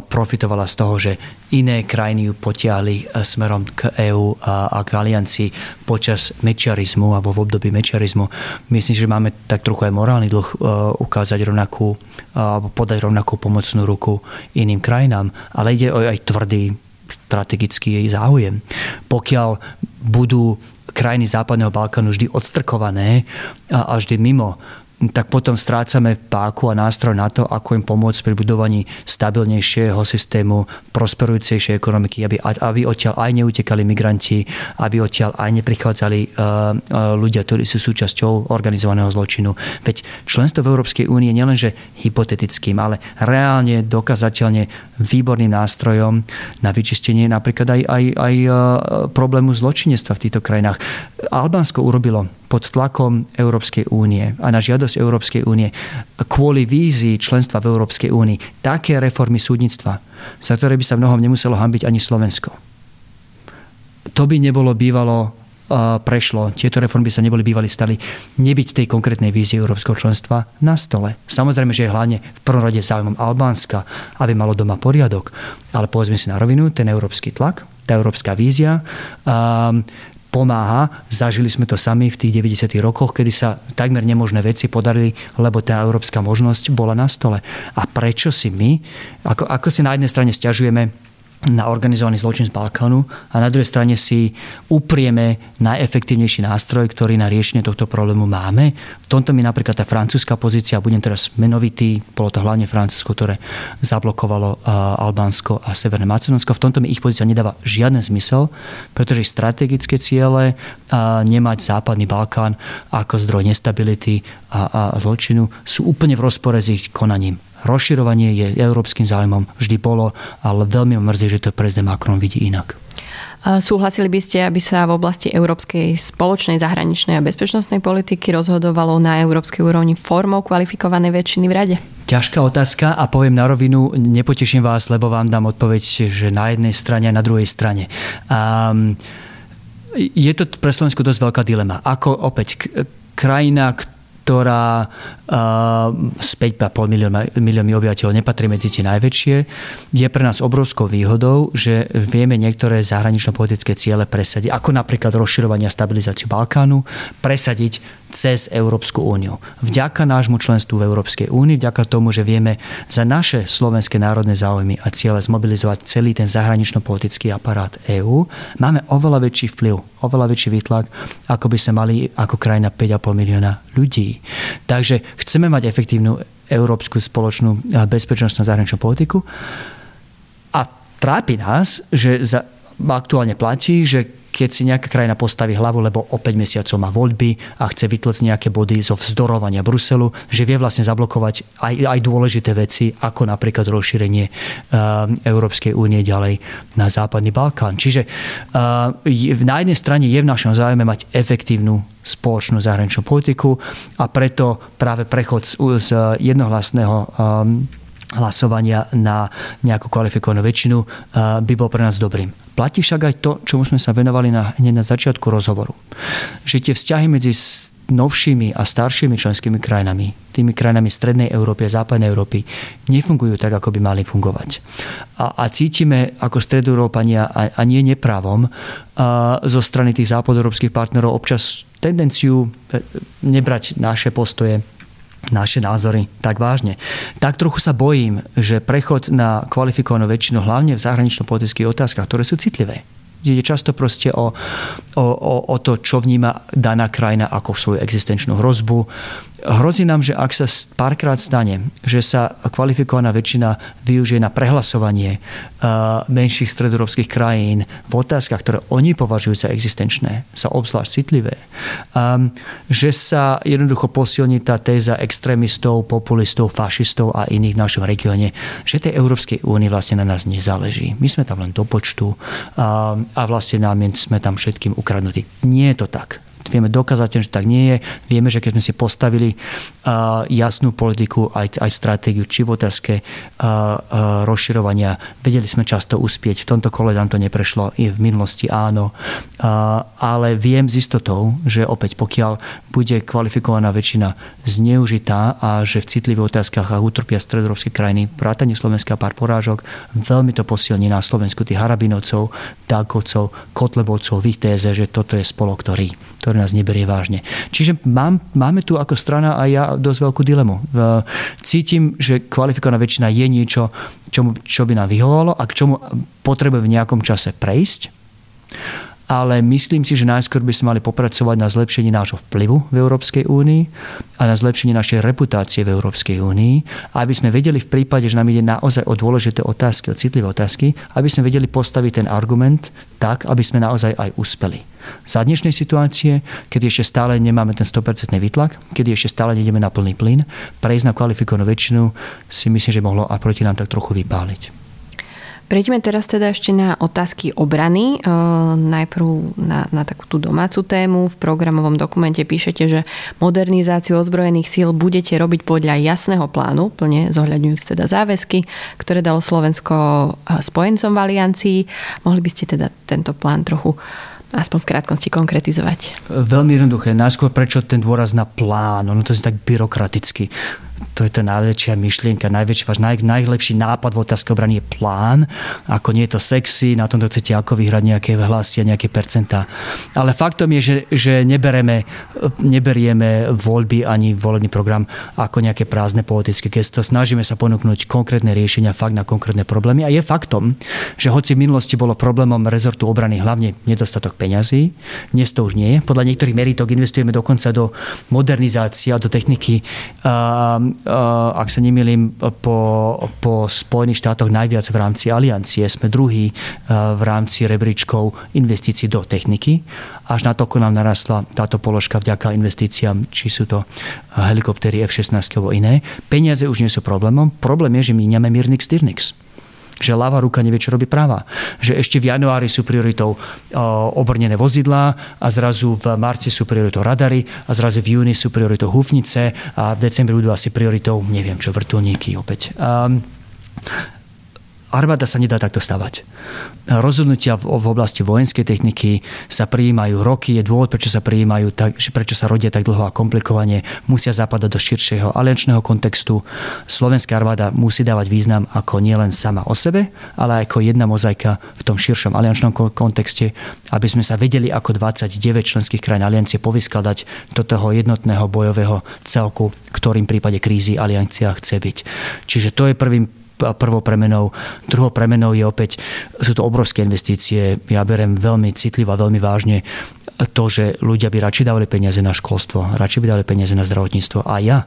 profitovala z toho, že iné krajiny ju potiahli e, smerom k EÚ a k aliancii počas mečiarizmu alebo v období mečiarizmu. Myslím, že máme tak trochu aj morálny dlh e, ukázať rovnakú alebo podať rovnakú pomocnú ruku iným krajinám, ale ide o aj tvrdý strategický jej záujem. Pokiaľ budú krajiny Západného Balkánu vždy odstrkované a vždy mimo tak potom strácame páku a nástroj na to, ako im pomôcť pri budovaní stabilnejšieho systému, prosperujúcejšej ekonomiky, aby, aby odtiaľ aj neutekali migranti, aby odtiaľ aj neprichádzali uh, ľudia, ktorí sú súčasťou organizovaného zločinu. Veď členstvo v Európskej únie nielenže hypotetickým, ale reálne, dokazateľne výborným nástrojom na vyčistenie napríklad aj, aj, aj uh, problému zločinectva v týchto krajinách. Albánsko urobilo pod tlakom Európskej únie a na žiadosť Európskej únie kvôli vízii členstva v Európskej únii také reformy súdnictva, za ktoré by sa mnohom nemuselo hambiť ani Slovensko. To by nebolo bývalo prešlo, tieto reformy sa neboli bývali stali nebyť tej konkrétnej vízie európskeho členstva na stole. Samozrejme, že je hlavne v prvom rade záujmom Albánska, aby malo doma poriadok, ale povedzme si na rovinu, ten európsky tlak, tá európska vízia pomáha. Zažili sme to sami v tých 90. rokoch, kedy sa takmer nemožné veci podarili, lebo tá európska možnosť bola na stole. A prečo si my, ako, ako si na jednej strane stiažujeme na organizovaný zločin z Balkánu a na druhej strane si uprieme najefektívnejší nástroj, ktorý na riešenie tohto problému máme. V tomto mi napríklad tá francúzska pozícia, budem teraz menovitý, bolo to hlavne Francúzsko, ktoré zablokovalo Albánsko a Severné Macedónsko. V tomto mi ich pozícia nedáva žiaden zmysel, pretože strategické ciele nemať západný Balkán ako zdroj nestability a, a zločinu sú úplne v rozpore s ich konaním. Rozširovanie je európskym záujmom, vždy bolo, ale veľmi mrzí, že to prezident Macron vidí inak. Súhlasili by ste, aby sa v oblasti európskej spoločnej zahraničnej a bezpečnostnej politiky rozhodovalo na európskej úrovni formou kvalifikovanej väčšiny v rade? Ťažká otázka a poviem na rovinu, nepoteším vás, lebo vám dám odpoveď, že na jednej strane a na druhej strane. Um, je to pre Slovensku dosť veľká dilema. Ako opäť krajina, ktorá s 5,5 miliónmi obyvateľov nepatrí medzi tie najväčšie, je pre nás obrovskou výhodou, že vieme niektoré zahranično-politické ciele presadiť, ako napríklad rozširovanie a stabilizáciu Balkánu, presadiť cez Európsku úniu. Vďaka nášmu členstvu v Európskej únii, vďaka tomu, že vieme za naše slovenské národné záujmy a ciele zmobilizovať celý ten zahranično-politický aparát EÚ, máme oveľa väčší vplyv, oveľa väčší výtlak, ako by sme mali ako krajina 5,5 milióna ľudí. Takže chceme mať efektívnu európsku spoločnú bezpečnostnú zahraničnú politiku a trápi nás, že za, aktuálne platí, že keď si nejaká krajina postaví hlavu, lebo o 5 mesiacov má voľby a chce vytlcť nejaké body zo vzdorovania Bruselu, že vie vlastne zablokovať aj, aj dôležité veci, ako napríklad rozšírenie uh, Európskej únie ďalej na Západný Balkán. Čiže uh, na jednej strane je v našom záujme mať efektívnu spoločnú zahraničnú politiku a preto práve prechod z, jednohlasného um, hlasovania na nejakú kvalifikovanú väčšinu by bol pre nás dobrým. Platí však aj to, čomu sme sa venovali na, hneď na začiatku rozhovoru. Že tie vzťahy medzi novšími a staršími členskými krajinami, tými krajinami Strednej Európy a Západnej Európy, nefungujú tak, ako by mali fungovať. A, a cítime ako Stredoeurópania a, a nie nepravom a, zo strany tých západoeurópskych partnerov občas tendenciu e, nebrať naše postoje naše názory tak vážne. Tak trochu sa bojím, že prechod na kvalifikovanú väčšinu, hlavne v zahranično-politických otázkach, ktoré sú citlivé, ide často proste o, o, o, o to, čo vníma daná krajina ako svoju existenčnú hrozbu, Hrozí nám, že ak sa párkrát stane, že sa kvalifikovaná väčšina využije na prehlasovanie eh, menších stredoeurópskych krajín v otázkach, ktoré oni považujú za existenčné, sa obzvlášť citlivé, ehm, že sa jednoducho posilní tá téza extrémistov, populistov, fašistov a iných v našom regióne, že tej Európskej únii vlastne na nás nezáleží. My sme tam len do počtu ehm, a vlastne nám sme tam všetkým ukradnutí. Nie je to tak vieme dokázať, že tak nie je. Vieme, že keď sme si postavili jasnú politiku, aj, aj stratégiu, či v otázke rozširovania, vedeli sme často uspieť. V tomto kole nám to neprešlo, i v minulosti áno. Ale viem s istotou, že opäť pokiaľ bude kvalifikovaná väčšina zneužitá a že v citlivých otázkach a utrpia stredoeurópske krajiny, vrátanie Slovenska pár porážok, veľmi to posilní na Slovensku tých Harabinovcov, Dákovcov, Kotlebovcov v ich téze, že toto je spolo, ktorý, ktorý nás neberie vážne. Čiže mám, máme tu ako strana aj ja dosť veľkú dilemu. Cítim, že kvalifikovaná väčšina je niečo, čo, čo by nám vyhovovalo a k čomu potrebuje v nejakom čase prejsť ale myslím si, že najskôr by sme mali popracovať na zlepšení nášho vplyvu v Európskej únii a na zlepšení našej reputácie v Európskej únii, aby sme vedeli v prípade, že nám ide naozaj o dôležité otázky, o citlivé otázky, aby sme vedeli postaviť ten argument tak, aby sme naozaj aj uspeli. Za dnešnej situácie, keď ešte stále nemáme ten 100% výtlak, keď ešte stále nejdeme na plný plyn, prejsť na kvalifikovanú väčšinu si myslím, že mohlo a proti nám tak trochu vypáliť. Prejdeme teraz teda ešte na otázky obrany. E, najprv na, na takú tú domácu tému. V programovom dokumente píšete, že modernizáciu ozbrojených síl budete robiť podľa jasného plánu, plne zohľadňujúc teda záväzky, ktoré dalo Slovensko e, spojencom v aliancii. Mohli by ste teda tento plán trochu aspoň v krátkosti konkretizovať? Veľmi jednoduché. Najskôr prečo ten dôraz na plán? Ono to je tak byrokraticky to je tá najväčšia myšlienka, najväčší, váš naj, najlepší nápad v otázke obrany je plán. Ako nie je to sexy, na tomto chcete ako vyhrať nejaké hlasy a nejaké percentá. Ale faktom je, že, že nebereme, neberieme voľby ani volebný program ako nejaké prázdne politické gesto. Snažíme sa ponúknuť konkrétne riešenia fakt na konkrétne problémy. A je faktom, že hoci v minulosti bolo problémom rezortu obrany hlavne nedostatok peňazí, dnes to už nie je. Podľa niektorých meritok investujeme dokonca do modernizácie a do techniky Eh, ak sa nemýlim, po, po Spojených štátoch najviac v rámci aliancie. Sme druhý eh, v rámci rebríčkov investícií do techniky. Až na to, nám narastla táto položka vďaka investíciám, či sú to helikoptery F-16 alebo iné. Peniaze už nie sú problémom. Problém je, že míňame Mirnix Tyrnix že ľava ruka nevie, čo robí práva. Že ešte v januári sú prioritou obrnené vozidlá a zrazu v marci sú prioritou radary a zrazu v júni sú prioritou hufnice a v decembri budú asi prioritou, neviem čo, vrtulníky opäť. Um, armáda sa nedá takto stavať. Rozhodnutia v, v oblasti vojenskej techniky sa prijímajú roky, je dôvod, prečo sa prijímajú, tak, prečo sa rodia tak dlho a komplikovane, musia zapadať do širšieho aliančného kontextu. Slovenská armáda musí dávať význam ako nielen sama o sebe, ale ako jedna mozaika v tom širšom aliančnom kontexte, aby sme sa vedeli ako 29 členských krajín aliancie povyskladať do toho jednotného bojového celku, ktorým prípade krízy aliancia chce byť. Čiže to je prvým prvou premenou. Druhou premenou je opäť, sú to obrovské investície. Ja berem veľmi citlivo a veľmi vážne to, že ľudia by radšej dávali peniaze na školstvo, radšej by dali peniaze na zdravotníctvo. A ja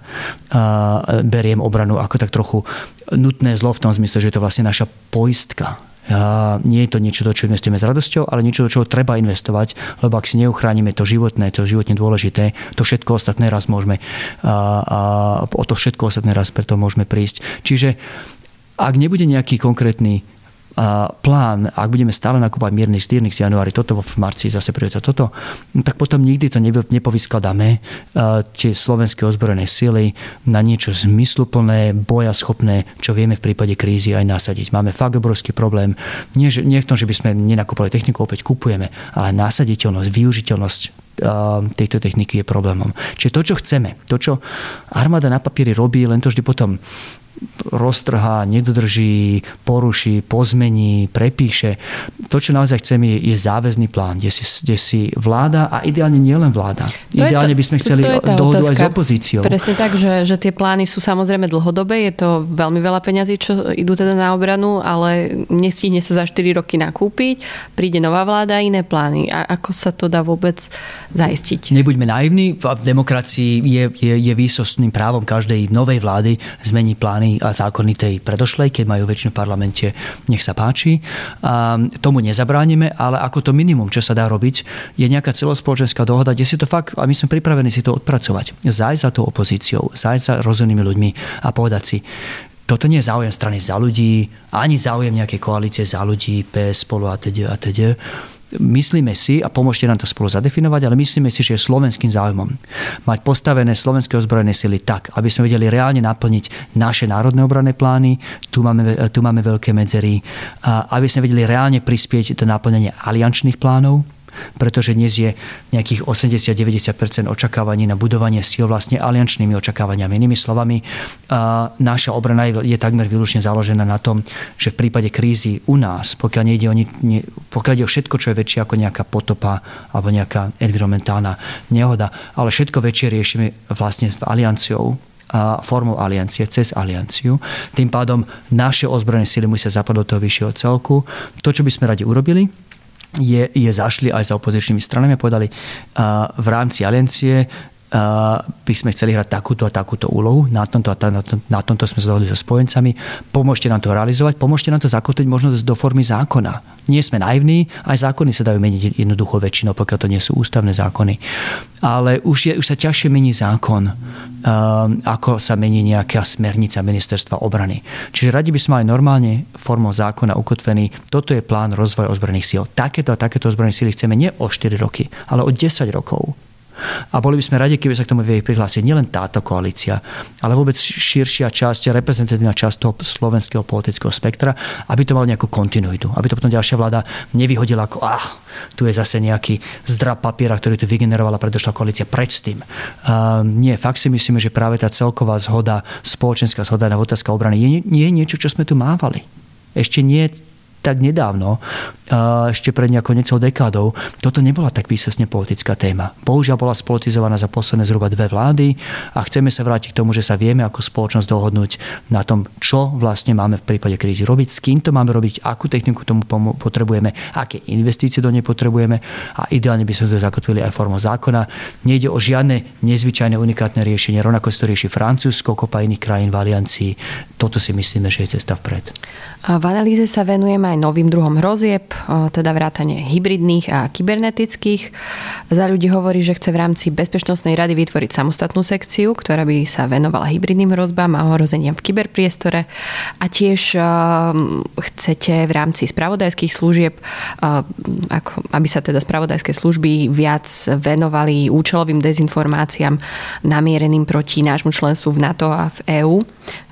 a beriem obranu ako tak trochu nutné zlo v tom zmysle, že je to vlastne naša poistka. A nie je to niečo, do čo investujeme s radosťou, ale niečo, do čoho treba investovať, lebo ak si neuchránime to životné, to životne dôležité, to všetko ostatné raz môžeme a, a o to všetko ostatné raz preto môžeme prísť. Čiže ak nebude nejaký konkrétny plán, ak budeme stále nakúpať miernych stýrnych z januári, toto v marci zase príde toto, no tak potom nikdy to nepovyskladáme tie slovenské ozbrojené sily na niečo zmysluplné, bojaschopné, čo vieme v prípade krízy aj nasadiť. Máme fakt obrovský problém. Nie, nie v tom, že by sme nenakúpali techniku, opäť kupujeme, ale nasaditeľnosť, využiteľnosť tejto techniky je problémom. Čiže to, čo chceme, to, čo armáda na papieri robí, len to vždy potom roztrhá, nedodrží, poruší, pozmení, prepíše. To, čo naozaj chceme, je, je záväzný plán, kde si, kde si vláda a ideálne nielen vláda. To ideálne to, by sme chceli dohodu aj s opozíciou. Presne tak, že, že tie plány sú samozrejme dlhodobé, je to veľmi veľa peňazí, čo idú teda na obranu, ale nestihne sa za 4 roky nakúpiť, príde nová vláda a iné plány. A ako sa to dá vôbec zaistiť? Nebuďme naivní, v demokracii je, je, je výsostným právom každej novej vlády zmeniť plány a zákony tej predošlej, keď majú väčšinu v parlamente, nech sa páči. A tomu nezabránime, ale ako to minimum, čo sa dá robiť, je nejaká celospoločenská dohoda, kde si to fakt, a my sme pripravení si to odpracovať. Zájsť za tou opozíciou, zájsť za rozumnými ľuďmi a povedať si, toto nie je záujem strany za ľudí, ani záujem nejakej koalície za ľudí, PS, spolu a teď a teď myslíme si, a pomôžte nám to spolu zadefinovať, ale myslíme si, že je slovenským záujmom mať postavené slovenské ozbrojené sily tak, aby sme vedeli reálne naplniť naše národné obranné plány, tu máme, tu máme veľké medzery, aby sme vedeli reálne prispieť do naplnenia aliančných plánov, pretože dnes je nejakých 80-90% očakávaní na budovanie síl vlastne aliančnými očakávaniami. Inými slovami, naša obrana je, takmer výlučne založená na tom, že v prípade krízy u nás, pokiaľ nejde o, ne, pokiaľ ide o všetko, čo je väčšie ako nejaká potopa alebo nejaká environmentálna nehoda, ale všetko väčšie riešime vlastne alianciou, a formou aliancie, cez alianciu. Tým pádom naše ozbrojené síly musia zapadať do toho vyššieho celku. To, čo by sme radi urobili, je, je zašli aj za opozičnými stranami a povedali, uh, v rámci aliancie by sme chceli hrať takúto a takúto úlohu. Na tomto, a na, tom, na tomto sme sa dohodli so spojencami. Pomôžte nám to realizovať, pomôžte nám to zakotviť možno do formy zákona. Nie sme naivní, aj zákony sa dajú meniť jednoducho väčšinou, pokiaľ to nie sú ústavné zákony. Ale už, je, už sa ťažšie mení zákon, um, ako sa mení nejaká smernica ministerstva obrany. Čiže radi by sme mali normálne formou zákona ukotvený, toto je plán rozvoja ozbrojených síl. Takéto a takéto ozbrojené síly chceme nie o 4 roky, ale o 10 rokov. A boli by sme radi, keby sa k tomu vie prihlásiť nielen táto koalícia, ale vôbec širšia časť, reprezentatívna časť toho slovenského politického spektra, aby to malo nejakú kontinuitu. Aby to potom ďalšia vláda nevyhodila ako, ah, tu je zase nejaký zdrab papiera, ktorý tu vygenerovala predošlá koalícia. Preč tým? Uh, nie, fakt si myslíme, že práve tá celková zhoda, spoločenská zhoda na otázka obrany je, je niečo, čo sme tu mávali. Ešte nie tak nedávno, ešte pred nejakou necelou dekádou, toto nebola tak výsesne politická téma. Bohužiaľ bola spolitizovaná za posledné zhruba dve vlády a chceme sa vrátiť k tomu, že sa vieme ako spoločnosť dohodnúť na tom, čo vlastne máme v prípade krízy robiť, s kým to máme robiť, akú techniku tomu potrebujeme, aké investície do nej potrebujeme a ideálne by sme to zakotvili aj formou zákona. Nejde o žiadne nezvyčajné unikátne riešenie, rovnako si to rieši Francúzsko, kopa iných krajín v aliancii. Toto si myslíme, že je cesta vpred. V analýze sa venujeme aj novým druhom hrozieb, teda vrátane hybridných a kybernetických. Za ľudí hovorí, že chce v rámci Bezpečnostnej rady vytvoriť samostatnú sekciu, ktorá by sa venovala hybridným hrozbám a ohrozeniam v kyberpriestore. A tiež chcete v rámci spravodajských služieb, aby sa teda spravodajské služby viac venovali účelovým dezinformáciám namiereným proti nášmu členstvu v NATO a v EÚ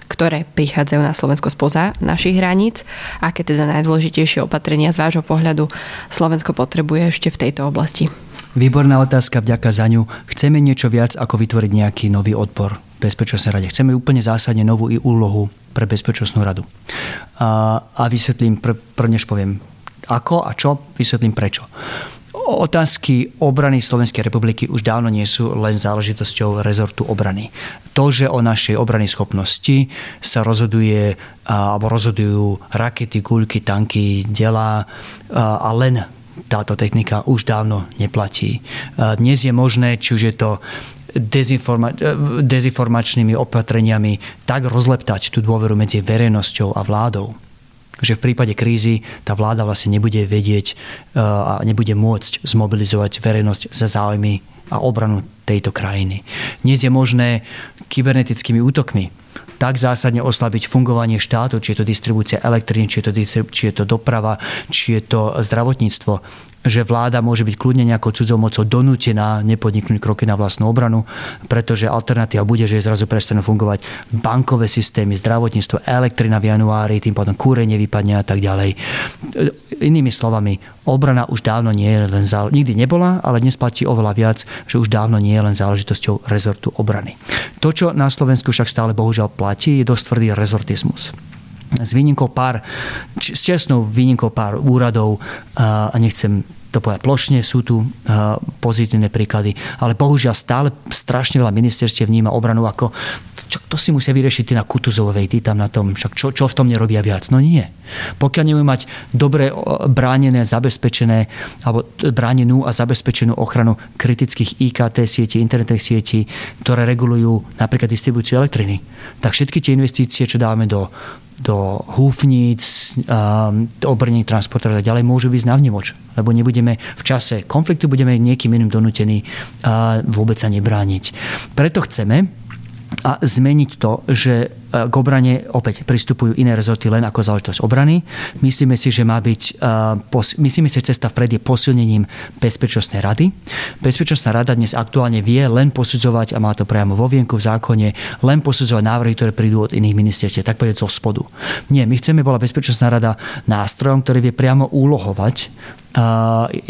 ktoré prichádzajú na Slovensko spoza našich hraníc. Aké teda najdôležitejšie opatrenia z vášho pohľadu Slovensko potrebuje ešte v tejto oblasti? Výborná otázka, vďaka za ňu. Chceme niečo viac, ako vytvoriť nejaký nový odpor v Bezpečnostnej rade. Chceme úplne zásadne novú i úlohu pre Bezpečnostnú radu. A, a vysvetlím, pr, poviem ako a čo, vysvetlím prečo. Otázky obrany Slovenskej republiky už dávno nie sú len záležitosťou rezortu obrany. To, že o našej obrany schopnosti sa rozhoduje alebo rozhodujú rakety, guľky, tanky, delá a len táto technika už dávno neplatí. Dnes je možné, či už je to dezinforma- dezinformačnými opatreniami tak rozleptať tú dôveru medzi verejnosťou a vládou, že v prípade krízy tá vláda vlastne nebude vedieť e, a nebude môcť zmobilizovať verejnosť za záujmy a obranu tejto krajiny. Dnes je možné kybernetickými útokmi tak zásadne oslabiť fungovanie štátu, či je to distribúcia elektriny, či je to, či je to doprava, či je to zdravotníctvo, že vláda môže byť kľudne nejakou cudzou mocou donútená nepodniknúť kroky na vlastnú obranu, pretože alternatíva bude, že zrazu prestanú fungovať bankové systémy, zdravotníctvo, elektrina v januári, tým potom kúrenie vypadne a tak ďalej. Inými slovami, obrana už dávno nie je len záležitosťou, nikdy nebola, ale dnes platí oveľa viac, že už dávno nie je len záležitosťou rezortu obrany. To, čo na Slovensku však stále bohužiaľ platí, je dosť tvrdý rezortizmus s výnimkou pár, s čestnou výnimkou pár úradov a nechcem to povedať plošne, sú tu pozitívne príklady, ale bohužiaľ stále strašne veľa ministerstiev vníma obranu ako čo, to si musia vyriešiť ty na Kutuzovej, ty tam na tom, však čo, čo v tom nerobia viac? No nie. Pokiaľ nebudeme mať dobre bránené, zabezpečené, alebo bránenú a zabezpečenú ochranu kritických IKT sietí, internetových sietí, ktoré regulujú napríklad distribúciu elektriny, tak všetky tie investície, čo dávame do do húfnic, um, obrnení transportérov a ďalej môžu ísť na vnemoč. Lebo nebudeme v čase konfliktu, budeme niekým iným donútení vôbec sa nebrániť. Preto chceme, a zmeniť to, že e, k obrane opäť pristupujú iné rezorty len ako záležitosť obrany. Myslíme si, že má byť, e, myslíme si, že cesta vpred je posilnením Bezpečnostnej rady. Bezpečnostná rada dnes aktuálne vie len posudzovať, a má to priamo vo vienku v zákone, len posudzovať návrhy, ktoré prídu od iných ministerstiev, tak povedať zo spodu. Nie, my chceme, bola Bezpečnostná rada nástrojom, ktorý vie priamo úlohovať e,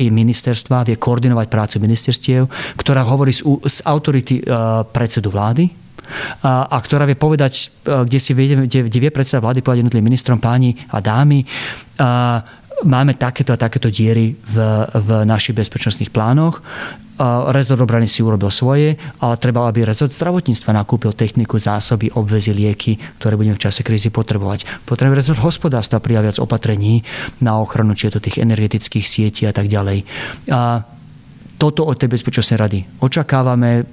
i ministerstva, vie koordinovať prácu ministerstiev, ktorá hovorí z, z autority predsedu vlády, a, a ktorá vie povedať, kde si vie, kde, kde vie predseda vlády povedať jednotlivým ministrom, páni a dámy, a máme takéto a takéto diery v, v našich bezpečnostných plánoch. Rezort obrany si urobil svoje, ale treba, aby rezort zdravotníctva nakúpil techniku, zásoby, obvezy, lieky, ktoré budeme v čase krízy potrebovať. Potrebujeme rezort hospodárstva prijať viac opatrení na ochranu, či je to tých energetických sietí a tak ďalej. A toto od tej bezpečnostnej rady očakávame.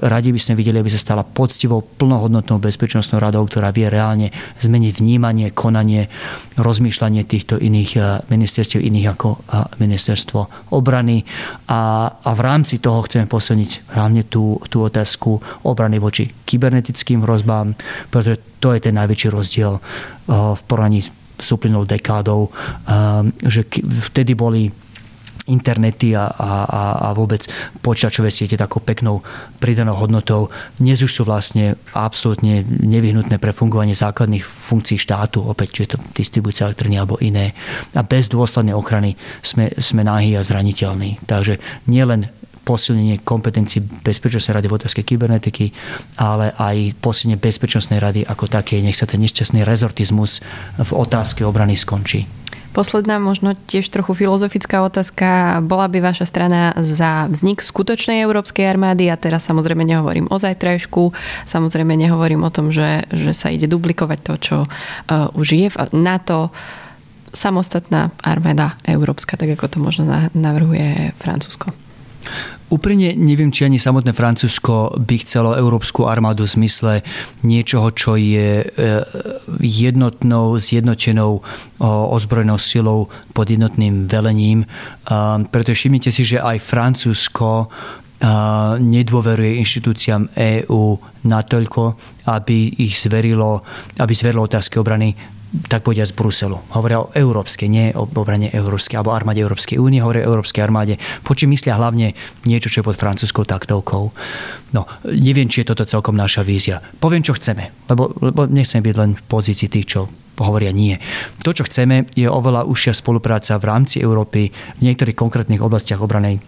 Radi by sme videli, aby sa stala poctivou, plnohodnotnou bezpečnostnou radou, ktorá vie reálne zmeniť vnímanie, konanie, rozmýšľanie týchto iných ministerstiev, iných ako ministerstvo obrany. A, a v rámci toho chceme posilniť hlavne tú, tú otázku obrany voči kybernetickým hrozbám, pretože to je ten najväčší rozdiel v poraní s uplynulou dekádou, že vtedy boli internety a, a, a vôbec počítačové siete takou peknou pridanou hodnotou. Dnes už sú vlastne absolútne nevyhnutné pre fungovanie základných funkcií štátu, opäť či je to distribúcia elektriny alebo iné. A bez dôslednej ochrany sme, sme náhy a zraniteľní. Takže nielen posilnenie kompetencií Bezpečnostnej rady v otázke kybernetiky, ale aj posilnenie Bezpečnostnej rady ako také. Nech sa ten nešťastný rezortizmus v otázke obrany skončí. Posledná, možno tiež trochu filozofická otázka. Bola by vaša strana za vznik skutočnej európskej armády? A teraz samozrejme nehovorím o zajtrajšku, samozrejme nehovorím o tom, že, že sa ide duplikovať to, čo uh, už je v NATO samostatná armáda európska, tak ako to možno navrhuje Francúzsko. Úprimne neviem, či ani samotné Francúzsko by chcelo európsku armádu v zmysle niečoho, čo je e, jednotnou, zjednotenou ozbrojenou silou pod jednotným velením. Pretože všimnite si, že aj Francúzsko nedôveruje inštitúciám EÚ natoľko, aby ich zverilo, aby zverilo otázky obrany tak povedia z Bruselu. Hovoria o európskej, nie o obrane európskej alebo armáde Európskej únie, hovoria o európskej armáde, po čím myslia hlavne niečo, čo je pod francúzskou taktovkou. No, neviem, či je toto celkom naša vízia. Poviem, čo chceme, lebo, lebo nechcem byť len v pozícii tých, čo hovoria nie. To, čo chceme, je oveľa užšia spolupráca v rámci Európy v niektorých konkrétnych oblastiach obranej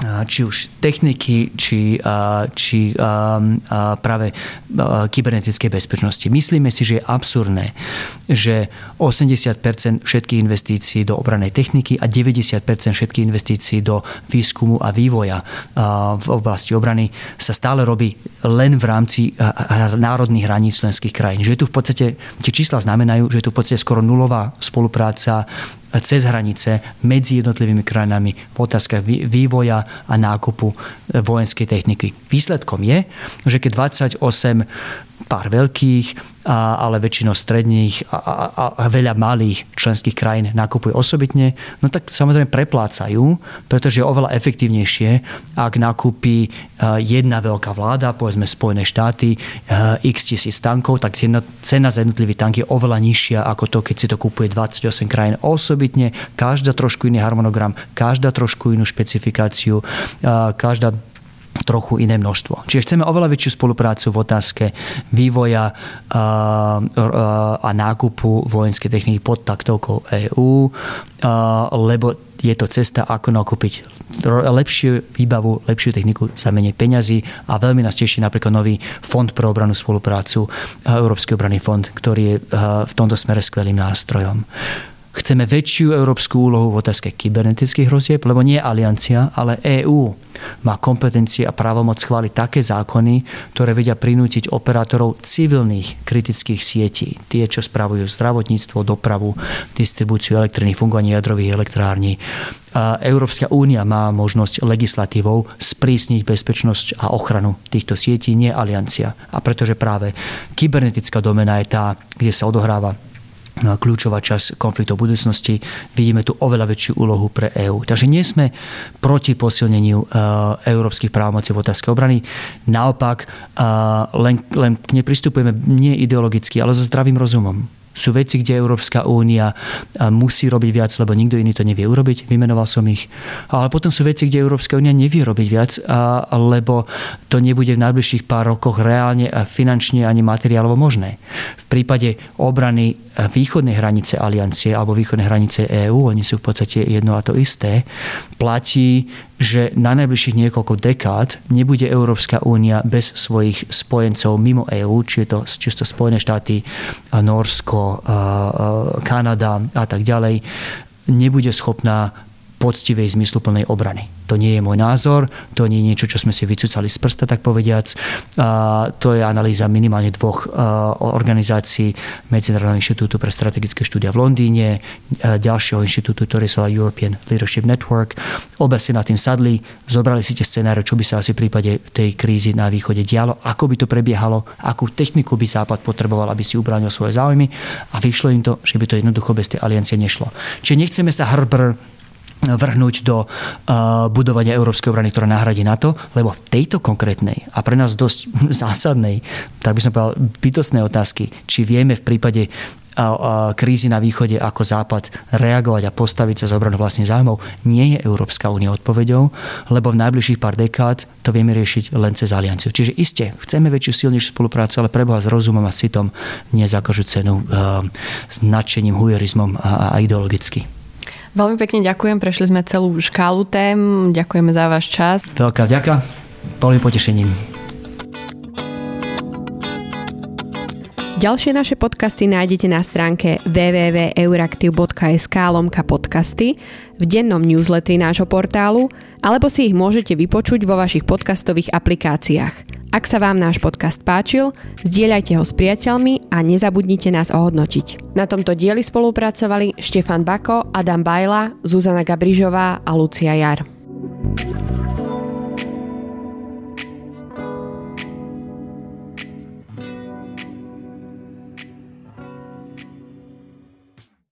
či už techniky, či, či práve kybernetickej bezpečnosti. Myslíme si, že je absurdné, že 80% všetkých investícií do obranej techniky a 90% všetkých investícií do výskumu a vývoja v oblasti obrany sa stále robí len v rámci národných hraníc členských krajín. Že tu v podstate, tie čísla znamenajú, že je tu v podstate skoro nulová spolupráca cez hranice medzi jednotlivými krajinami v otázkach vývoja a nákupu e, vojenskej techniky. Výsledkom je, že keď 28 pár veľkých, ale väčšinou stredných a, veľa malých členských krajín nakupuje osobitne, no tak samozrejme preplácajú, pretože je oveľa efektívnejšie, ak nakúpi e, jedna veľká vláda, povedzme Spojené štáty, e, x tisíc tankov, tak cena za jednotlivý tank je oveľa nižšia ako to, keď si to kúpuje 28 krajín osobitne, každá trošku iný harmonogram, každá trošku inú špecifikáciu, každá trochu iné množstvo. Čiže chceme oveľa väčšiu spoluprácu v otázke vývoja a nákupu vojenskej techniky pod taktovkou EÚ, lebo je to cesta, ako nakúpiť lepšiu výbavu, lepšiu techniku za menej peňazí a veľmi nás teší napríklad nový fond pre obranu spoluprácu, Európsky obranný fond, ktorý je v tomto smere skvelým nástrojom. Chceme väčšiu európsku úlohu v otázke kybernetických hrozieb, lebo nie aliancia, ale EÚ má kompetencie a právomoc schváliť také zákony, ktoré vedia prinútiť operátorov civilných kritických sietí. Tie, čo spravujú zdravotníctvo, dopravu, distribúciu elektriny, fungovanie jadrových elektrární. A Európska únia má možnosť legislatívou sprísniť bezpečnosť a ochranu týchto sietí, nie aliancia. A pretože práve kybernetická domena je tá, kde sa odohráva kľúčová časť konfliktu budúcnosti. Vidíme tu oveľa väčšiu úlohu pre EÚ. Takže nie sme proti posilneniu e, európskych právomocí v otázke obrany. Naopak, e, len, len k nej pristupujeme nie ideologicky, ale so zdravým rozumom. Sú veci, kde Európska únia musí robiť viac, lebo nikto iný to nevie urobiť. Vymenoval som ich. Ale potom sú veci, kde Európska únia nevie robiť viac, lebo to nebude v najbližších pár rokoch reálne a finančne ani materiálovo možné. V prípade obrany východnej hranice aliancie alebo východnej hranice EÚ, oni sú v podstate jedno a to isté, platí, že na najbližších niekoľko dekád nebude Európska únia bez svojich spojencov mimo EÚ, či je to čisto Spojené štáty, Norsko, Kanada a tak ďalej, nebude schopná poctivej zmysluplnej obrany. To nie je môj názor, to nie je niečo, čo sme si vycúcali z prsta, tak povediac. A to je analýza minimálne dvoch organizácií Medzinárodného inštitútu pre strategické štúdia v Londýne, ďalšieho inštitútu, ktorý sa European Leadership Network. Obe si na tým sadli, zobrali si tie scenáre, čo by sa asi v prípade tej krízy na východe dialo, ako by to prebiehalo, akú techniku by Západ potreboval, aby si ubránil svoje záujmy a vyšlo im to, že by to jednoducho bez tej aliancie nešlo. Čiže nechceme sa hrbr vrhnúť do uh, budovania európskej obrany, ktorá nahradí NATO, lebo v tejto konkrétnej a pre nás dosť zásadnej, tak by som povedal, bytostnej otázky, či vieme v prípade krízy na východe ako Západ reagovať a postaviť sa z obranu vlastných zájmov, nie je Európska únia odpovedou, lebo v najbližších pár dekád to vieme riešiť len cez alianciu. Čiže iste, chceme väčšiu, silnejšiu spoluprácu, ale preboha s rozumom a sitom, nie za každú cenu, uh, s hujerizmom a, a ideologicky. Veľmi pekne ďakujem, prešli sme celú škálu tém, ďakujeme za váš čas. Veľká vďaka, boli potešením. Ďalšie naše podcasty nájdete na stránke www.euraktiv.sk lomka podcasty, v dennom newsletteri nášho portálu, alebo si ich môžete vypočuť vo vašich podcastových aplikáciách. Ak sa vám náš podcast páčil, zdieľajte ho s priateľmi a nezabudnite nás ohodnotiť. Na tomto dieli spolupracovali Štefan Bako, Adam Bajla, Zuzana Gabrižová a Lucia Jar.